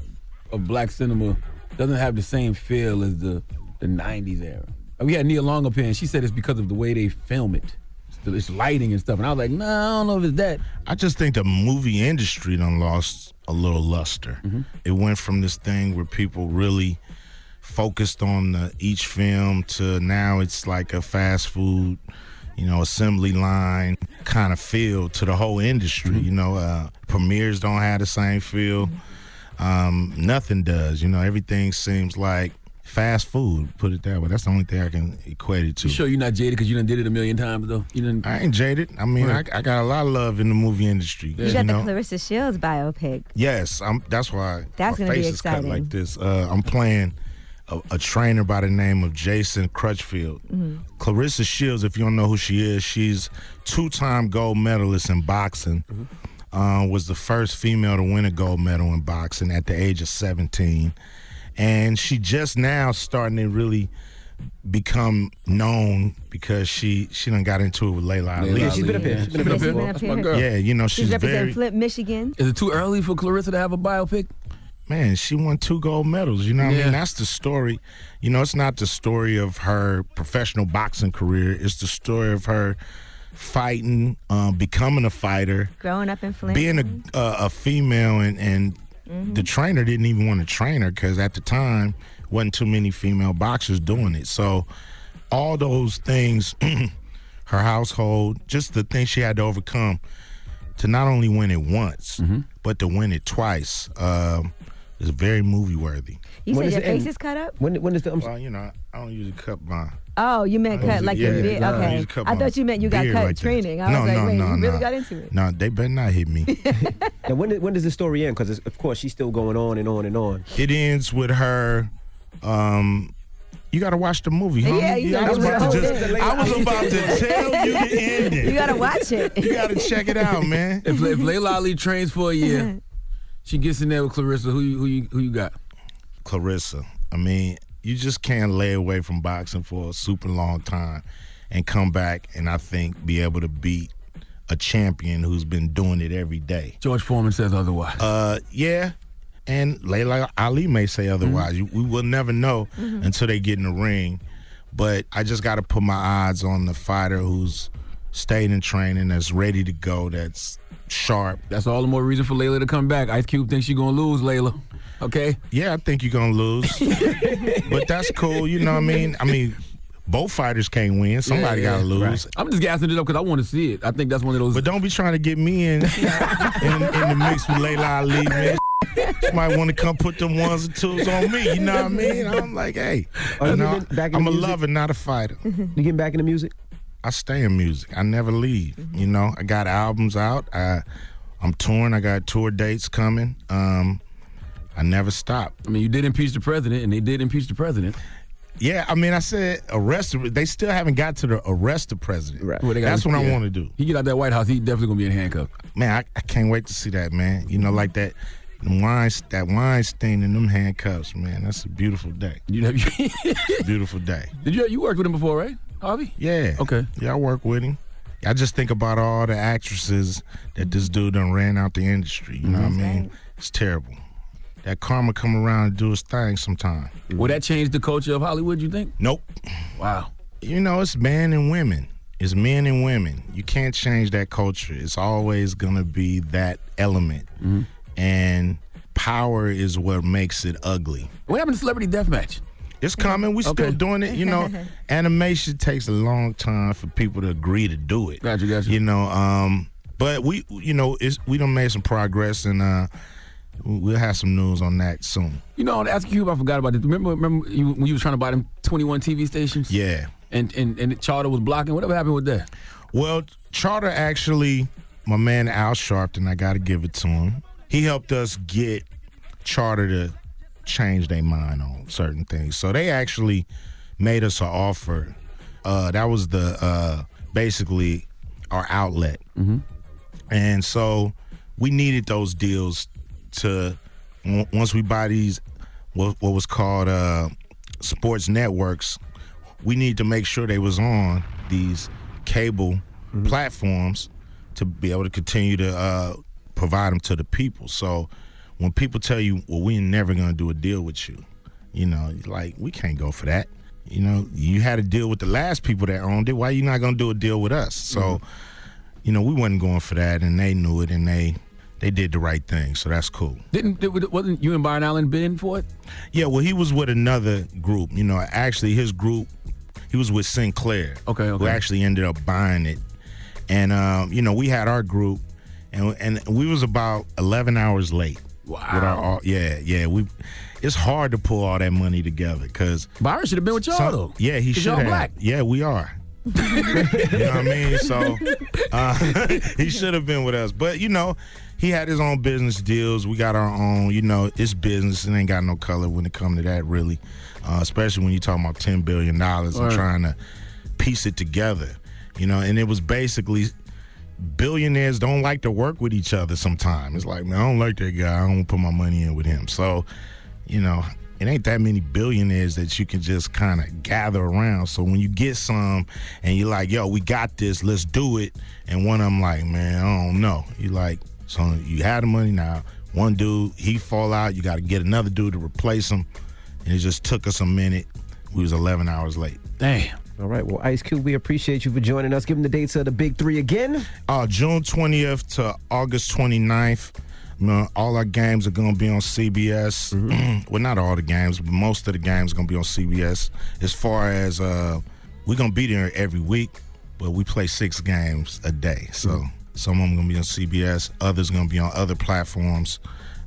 of black cinema doesn't have the same feel as the the '90s era? We had Nia Long up here, and she said it's because of the way they film it. It's, lighting and stuff. And I was like, no, I don't know if it's that. I just think the movie industry done lost a little luster. It went from this thing where people really focused on the, each film to now it's like a fast food, you know, assembly line kind of feel to the whole industry. You know, uh, premieres don't have the same feel. Um, nothing does. You know, everything seems like fast food. Put it that way. That's the only thing I can equate it to. You sure you're not jaded because you done did it a million times though? You didn't. I ain't jaded. I mean, I, I got a lot of love in the movie industry. You got know? the Claressa Shields biopic. Yes, I'm. That's why That's my gonna be face is cut like this. Uh, I'm playing a, a trainer by the name of Jason Crutchfield. Mhm. Claressa Shields, if you don't know who she is, she's two-time gold medalist in boxing. Uh, was the first female to win a gold medal in boxing at the age of 17, and she just now starting to really become known because she she done got into it with Laila Ali. Yeah, she's been up here. She's been up here. She's been up That's here. my girl. Yeah, you know She's, she's representing very Flint, Michigan. Is it too early for Claressa to have a biopic? man, she won two gold medals. You know what I mean? That's the story. You know, it's not the story of her professional boxing career. It's the story of her fighting, um, becoming a fighter, Growing up in Flint. being a a, a female, and and the trainer didn't even want to train her because at the time wasn't too many female boxers doing it. So all those things, her household, just the things she had to overcome to not only win it once, but to win it twice. Um, is very movie worthy. You When said does your it end? face is cut up? When when is the? I'm Well, you know, I don't usually cut my. Oh, you meant I cut usually- like your yeah, beard? I Okay. usually cut I thought you meant you got beard cut right training. I no, was like, no, wait, no, you really no. got into it. No, they better not hit me. Now, when when does the story end? Because of course she's still going on and on and on. it ends with her. Um, you got to watch the movie, homie. Yeah, you I was about to just. I was about to tell you the ending. You gotta watch it. You got to check it out, man. If, if Laila Ali trains for a year, she gets in there with Claressa. Who you who you who you got? Claressa. I mean, you just can't lay away from boxing for a super long time and come back and I think be able to beat a champion who's been doing it every day. George Foreman says otherwise. Uh, yeah. And Laila Ali may say otherwise. You- We will never know Mhm. until they get in the ring. But I just got to put my odds on the fighter who's stayed in training, that's ready to go, that's sharp. That's all the more reason for Laila to come back. Ice Cube thinks you're gonna lose, Laila. Okay. Yeah, I think you're gonna lose, but that's cool. You know what I mean? I mean, both fighters can't win. Somebody Yeah, gotta lose. Right. I'm just gassing it up because I want to see it. I think that's one of those. But don't be trying to get me in in, in the mix with Laila Ali, man. She might want to come put them ones and twos on me. You know what I mean? I'm like, hey, Are you you know, back I'm a music? lover, not a fighter. You getting back into music? I stay in music. I never leave. You know, I got albums out. I, I'm touring. I got tour dates coming. Um, I never stop. I mean, you did impeach the president, and they did impeach the president. Yeah, I mean, I said arrest. the- They still haven't got to the arrest the president. Well, they got- That's what I want to do. He get out that White House, he definitely gonna be in handcuffs. Man, I, I can't wait to see that, man. You know, like that. Wine, that Weinstein and them handcuffs, man. That's a beautiful day. You know, beautiful day. Did you you worked with him before, right, Harvey? Yeah. Okay. Yeah, I work with him. I just think about all the actresses that this dude done ran out the industry. You know what I mean? It's terrible. That karma come around and do its thing sometime. Will that change the culture of Hollywood? You think? Nope. Wow. You know, it's men and women. It's men and women. You can't change that culture. It's always gonna be that element. Mm-hmm. And power is what makes it ugly. What happened to Celebrity Deathmatch? It's coming. We still doing it. You know, animation takes a long time for people to agree to do it. Gotcha, gotcha. You know, um, but we, you know, it's, we done made some progress, and uh, we'll have some news on that soon. You know, on Ask Cube, I forgot about this. Remember, remember you, when you was trying to buy them 21 TV stations? Yeah. And and and Charter was blocking. Whatever happened with that? Well, Charter actually, my man Al Sharpton, I got to give it to him. He helped us get Charter to change their mind on certain things. So they actually made us an offer. Uh, that was the uh, basically our outlet, Mm-hmm. and so we needed those deals to on- once we buy these what, what was called uh, sports networks. We need to make sure they was on these cable platforms to be able to continue to uh, provide them to the people. So when people tell you, "Well, we're never going to do a deal with you," you know, like we can't go for that. You know, you had a deal with the last people that owned it. Why you not going to do a deal with us? So, you know, we wasn't going for that, and they knew it, and they they did the right thing. So that's cool. Didn't wasn't you and Byron Allen bidding for it? Yeah, well, he was with another group. You know, actually, his group, he was with Sinclair. Okay, Who actually ended up buying it, and um, you know, we had our group, and and we was about eleven hours late. Wow. Our, yeah, yeah. We, it's hard to pull all that money together because Byron should have been with y'all though. Yeah, he should y'all have. black. Yeah, we are. you know what I mean? So uh, he should have been with us. But you know, he had his own business deals. We got our own. You know, it's business. It ain't got no color when it come to that, really. Uh, especially when you talking about ten billion dollars and Right. trying to piece it together. You know, and it was basically billionaires don't like to work with each other sometimes. It's like, man, I don't like that guy. I don't put my money in with him. So, you know, it ain't that many billionaires that you can just kind of gather around. So when you get some and you're like, yo, we got this, let's do it. And one of them like, man, I don't know. You like, so you had the money now. One dude, he fall out. You got to get another dude to replace him. And it just took us a minute. We was 11 hours late. Damn. All right. Well, Ice Cube, we appreciate you for joining us. Give them the dates of the big three again. Uh, June 20th to August 29th. You know, all our games are going to be on CBS. Mm-hmm. well, not all the games, but most of the games are going to be on CBS. As far as uh, we're going to be there every week, but we play six games a day. So Mm-hmm. some of them going to be on CBS, others going to be on other platforms.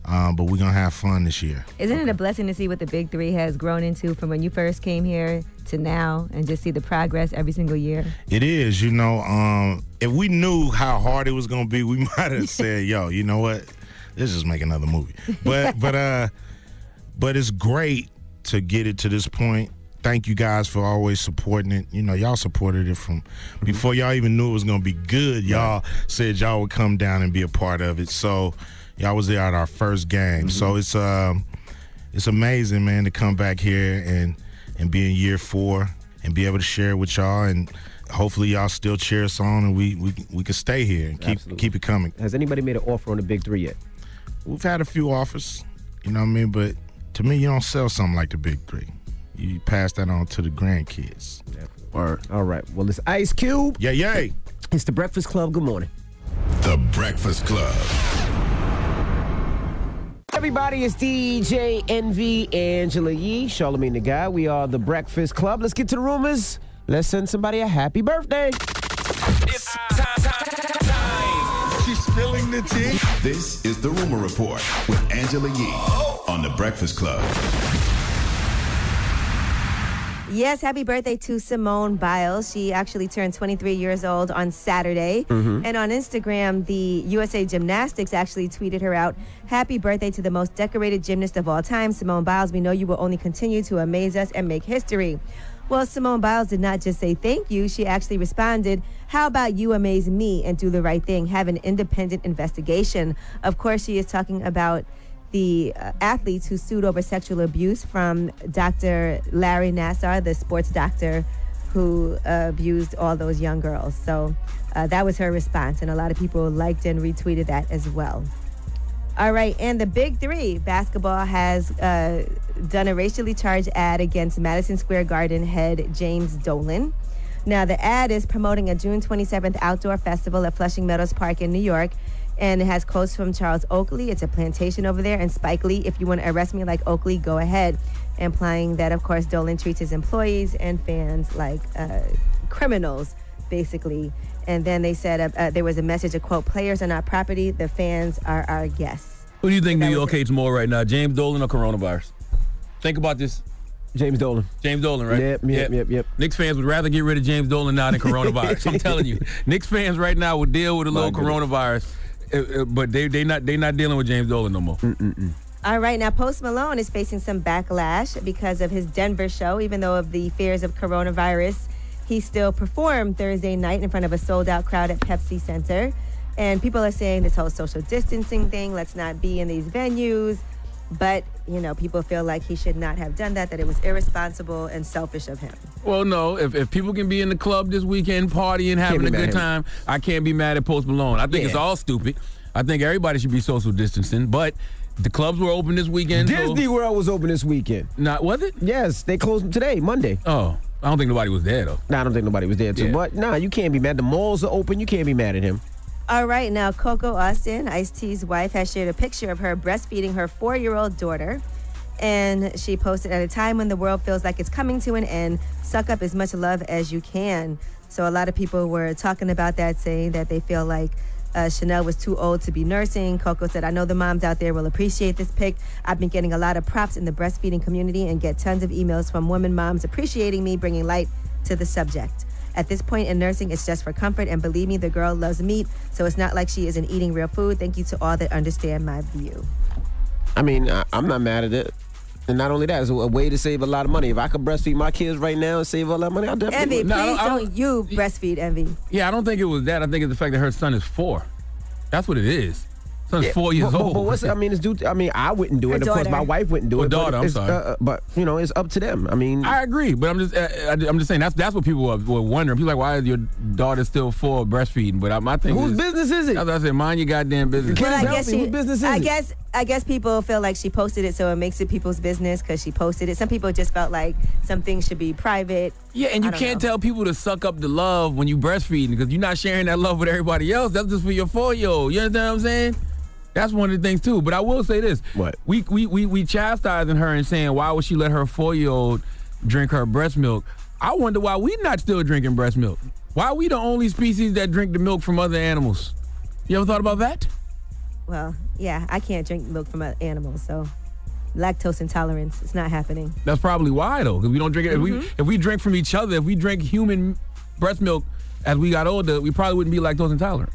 Um, but we're to have fun this year. Isn't it a blessing to see what the Big Three has grown into from when you first came here to now and just see the progress every single year? It is, you know. Um, if we knew how hard it was gonna be, we might have said, "Yo, you know what? Let's just make another movie." But but uh, but it's great to get it to this point. Thank you guys for always supporting it. You know, y'all supported it from before y'all even knew it was gonna be good. Y'all said y'all would come down and be a part of it. So y'all was there at our first game. So it's um, it's amazing, man, to come back here and and be in year four and be able to share it with y'all and hopefully y'all still cheer us on and we we we can stay here and keep Absolutely. keep it coming. Has anybody made an offer on the big three yet? We've had a few offers, you know what I mean, but to me you don't sell something like the big three. You pass that on to the grandkids. Or all right. Well, it's Ice Cube. Yeah, yay. It's the Breakfast Club. Good morning. The Breakfast Club. Everybody, it's DJ Envy, Angela Yee, Charlemagne the God. We are the Breakfast Club. Let's get to the rumors. Let's send somebody a happy birthday. She's spilling the tea. This is the Rumor Report with Angela Yee oh. on The Breakfast Club. Yes, happy birthday to Simone Biles. She actually turned 23 years old on Saturday. Mhm. And on Instagram, the USA Gymnastics actually tweeted her out Happy birthday to the most decorated gymnast of all time, Simone Biles. We know you will only continue to amaze us and make history. Well, Simone Biles did not just say thank you, she actually responded, How about you amaze me and do the right thing? Have an independent investigation. Of course, she is talking about the uh, athletes who sued over sexual abuse from Dr. Larry Nassar, the sports doctor who uh, abused all those young girls. So uh, that was her response, and a lot of people liked and retweeted that as well. All right, and the big three basketball has uh, done a racially charged ad against Madison Square Garden head James Dolan. Now, the ad is promoting a June 27th outdoor festival at Flushing Meadows Park in New York. And it has quotes from Charles Oakley. It's a plantation over there. And Spike Lee, if you want to arrest me like Oakley, go ahead. Implying that, of course, Dolan treats his employees and fans like uh, criminals, basically. And then they said uh, uh, there was a message, a quote, players are not property, the fans are our guests. Who do you think New York hates more right now, James Dolan or coronavirus? Think about this. James Dolan. James Dolan, right? Yep, yep, yep, yep. Knicks fans would rather get rid of James Dolan now than coronavirus. I'm telling you, Knicks fans right now would deal with a little coronavirus, uh, uh, Eh, eh, but they they not they not dealing with James Dolan no more. All right, now Post Malone is facing some backlash because of his Denver show. Even though of the fears of coronavirus, he still performed Thursday night in front of a sold out crowd at Pepsi Center. And people are saying this whole social distancing thing, let's not be in these venues. But, you know, people feel like he should not have done that, that it was irresponsible and selfish of him. Well, no. If, if people can be in the club this weekend, partying, having a good at him. time, I can't be mad at Post Malone. I think it's all stupid. I think everybody should be social distancing, but the clubs were open this weekend. so- Disney World was open this weekend. Not was it? Yes, they closed today, Monday. Oh, I don't think nobody was there though. Nah, I don't think nobody was there too. Yeah. But nah, you can't be mad. The malls are open. You can't be mad at him. All right, now Coco Austin, Ice T's wife, has shared a picture of her breastfeeding her four year old daughter. And she posted at a time when the world feels like it's coming to an end, suck up as much love as you can. So a lot of people were talking about that, saying that they feel like uh, Chanel was too old to be nursing. Coco said, I know the moms out there will appreciate this pic. I've been getting a lot of props in the breastfeeding community and get tons of emails from women moms appreciating me bringing light to the subject. At this point in nursing, it's just for comfort, and believe me, the girl loves meat, so it's not like she isn't eating real food. Thank you to all that understand my view. I mean, I, I'm not mad at it. And not only that, it's a, a way to save a lot of money. If I could breastfeed my kids right now and save all that money, I'll definitely Envy, would. No, I please don't- I don't, you breastfeed Envy. Yeah, I don't think it was that. I think it's the fact that her son is four. That's what it is. Son's Yeah, four years but, but- old. But what's I mean, it's due. I mean, I wouldn't do Her it. Of course, my wife wouldn't do Or it. but daughter, I'm sorry. uh, but you know, it's up to them. I mean, I agree, but I'm just I, am just saying that's that's what people were, were wondering. People are like, why is your daughter still full of breastfeeding? But I, my thing whose is, business is it? as I said, mind your goddamn business. Kid Well, is I guess healthy. Whose business is I it? guess I guess people feel like she posted it, so it makes it people's business because she posted it. Some people just felt like some things should be private. Yeah, and you can't know. tell people to suck up the love when you breastfeeding because you're not sharing that love with everybody else. That's just for your four year old. You understand what I'm saying? That's one of the things too. But I will say this: What? we we we we chastising her and saying why would she let her four year old drink her breast milk? I wonder why we not still drinking breast milk. Why we the only species that drink the milk from other animals? You ever thought about that? Well, yeah, I can't drink milk from other animals, so lactose intolerance. It's not happening. That's probably why though, because we don't drink it. If we mm-hmm. if we drink from each other, if we drink human breast milk as we got older, we probably wouldn't be lactose intolerant.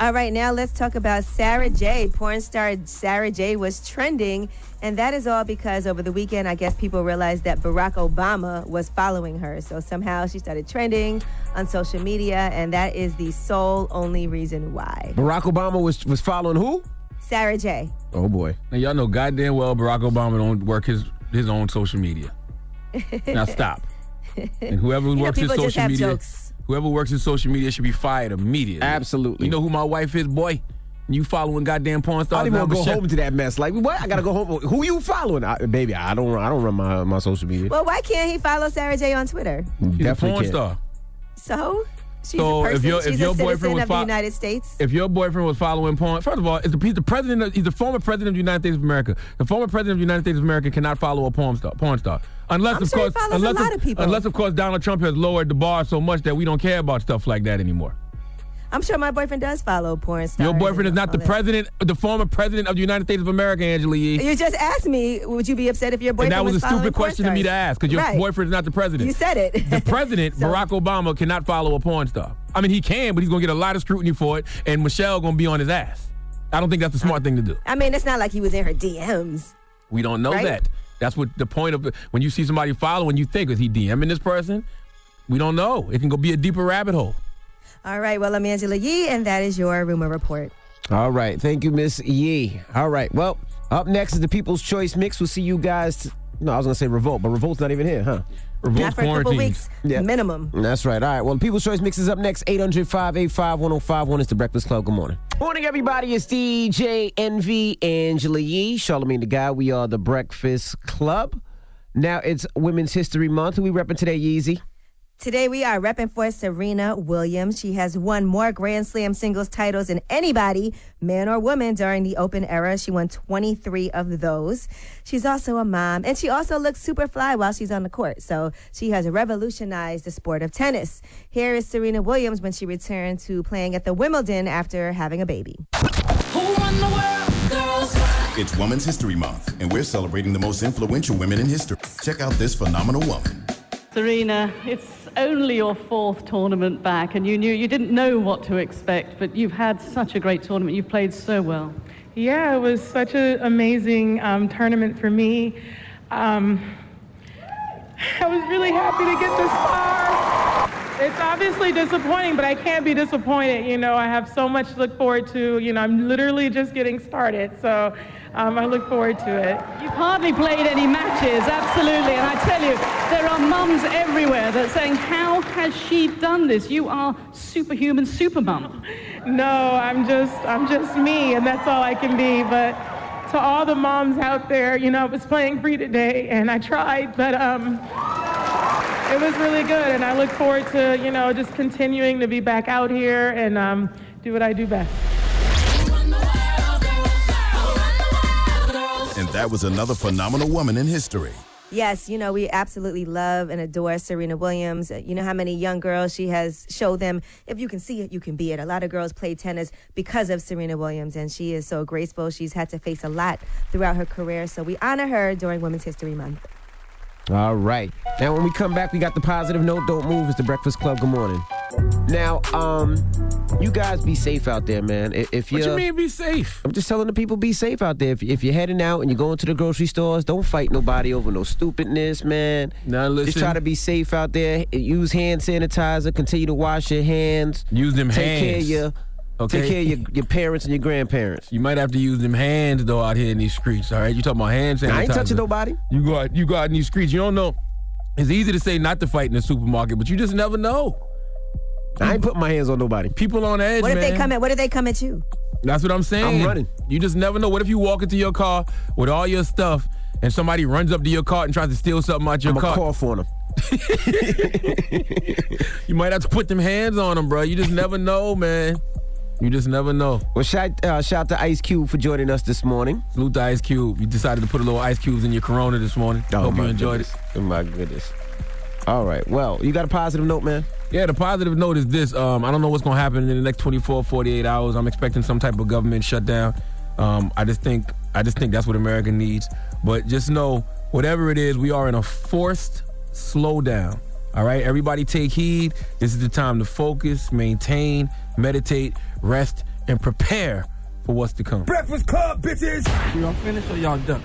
All right, now let's talk about Sara Jay Porn star Sara Jay was trending, and that is all because over the weekend, I guess people realized that Barack Obama was following her. So somehow she started trending on social media, and that is the sole only reason why. Barack Obama was was following who? Sara Jay Oh boy. Now y'all know goddamn well Barack Obama don't work his his own social media. Now stop. And whoever You know, works his people just social have media, jokes. Whoever works in social media should be fired immediately. Absolutely. You know who my wife is, boy? You following goddamn porn star. I stars? didn't now, want to go home to that mess. Like what? I gotta go home. Who you following, I, baby? I don't. I don't run my my social media. Well, why can't he follow Sara Jay on Twitter? She's a Definitely porn can't. star. So she's So a if person. your- if she's your a boyfriend citizen was of the fo- United States. If your boyfriend was following porn, first of all, is the, he's the president. Of, he's the former president of the United States of America. The former president of the United States of America cannot follow a porn star. Porn star, unless I'm of sure course, a unless lot of people. unless of course Donald Trump has lowered the bar so much that we don't care about stuff like that anymore. I'm sure my boyfriend does follow porn stars. Your boyfriend is not the that. president, the former president of the United States of America, Angela Yee. You just asked me, would you be upset if your And boyfriend that was a stupid question to me to ask because your Right. boyfriend is not the president. You said it. The president, So- Barack Obama, cannot follow a porn star. I mean, he can, but he's gonna get a lot of scrutiny for it, and Michelle gonna be on his ass. I don't think that's the smart uh, thing to do. I mean, it's not like he was in her DMs. We don't know Right. that. That's what the point of. When you see somebody following, you think is he DMing this person? We don't know. It can go be a deeper rabbit hole. All right, well, I'm Angela Yee, and that is your rumor report. All right. Thank you, Miss Yee. All right. Well, up next is the People's Choice Mix. We'll see you guys. T- no, I was gonna say Revolt, but Revolt's not even here, huh? Not for a couple weeks, Yeah. minimum. That's right. All right. Well, the People's Choice Mix is up next. 800 585 1051 is the Breakfast Club. Good morning. Morning, everybody. It's DJ Envy Angela Yee, Charlemagne the God. We are the Breakfast Club. Now it's Women's History Month. Who we repping today, Yeezy? Today we are repping for Serena Williams. She has won more Grand Slam singles titles than anybody, man or woman, during the Open era. She won 23 of those. She's also a mom, and she also looks super fly while she's on the court. So she has revolutionized the sport of tennis. Here is Serena Williams when she returned to playing at the Wimbledon after having a baby. Who run the world? It's Women's History Month, and we're celebrating the most influential women in history. Check out this phenomenal woman. Serena, it's only your fourth tournament back, and you knew you didn't know what to expect, but you've had such a great tournament. You've played so well. Yeah, it was such an amazing um, tournament for me. Um, I was really happy to get this far. It's obviously disappointing, but I can't be disappointed. You know, I have so much to look forward to. You know, I'm literally just getting started, so um, I look forward to it. You've hardly played any matches, absolutely. And I tell you, there are mums everywhere that are saying, How has she done this? You are superhuman super supermum. No, I'm just I'm just me, and that's all I can be. But to all the moms out there, you know, I was playing free today, and I tried, but um, it was really good, and I look forward to you know just continuing to be back out here and um, do what I do best. And that was another phenomenal woman in history. Yes, you know, we absolutely love and adore Serena Williams. Uh, You know how many young girls she has showed them if you can see it, you can be it. A lot of girls play tennis because of Serena Williams, and she is so graceful. She's had to face a lot throughout her career, so we honor her during Women's History Month. All right. Now, when we come back, we got the positive note. Don't move. It's the Breakfast Club. Good morning. Now, um, you guys be safe out there, man. If you What you mean be safe? I'm just telling the people be safe out there. If, if you're heading out and you're going to the grocery stores, don't fight nobody over no stupidness, man. Now listen. Just try to be safe out there. Use hand sanitizer. Continue to wash your hands. Use them hands. Take care of your Okay. Take care of your, your parents and your grandparents. You might have to use them hands though out here in these streets. All right, you talking about hand sanitizer? I ain't touching nobody. You go out, you go out in these streets. You don't know. It's easy to say not to fight in the supermarket, but you just never know. I ain't putting my hands on nobody. People on edge, What if man. they come at? What if they come at you? That's what I'm saying. I'm running. You just never know. What if you walk into your car with all your stuff and somebody runs up to your car and tries to steal something out of your I'ma car? call for them. You might have to put them hands on them, bro. You just never know, man. You just never know. Well, shout, uh, shout to Ice Cube for joining us this morning. Salute to Ice Cube. You decided to put a little ice cubes in your Corona this morning. Hope you enjoyed goodness. it. Oh my goodness. All right. Well, you got a positive note, man. Yeah, the positive note is this. Um, I don't know what's going to happen in the next 24, 48 hours. I'm expecting some type of government shutdown. Um, I just think I just think that's what America needs. But just know, whatever it is, we are in a forced slowdown. All right, everybody take heed. This is the time to focus, maintain, meditate, rest, and prepare for what's to come. Breakfast Club, bitches. Y'all finished or y'all done?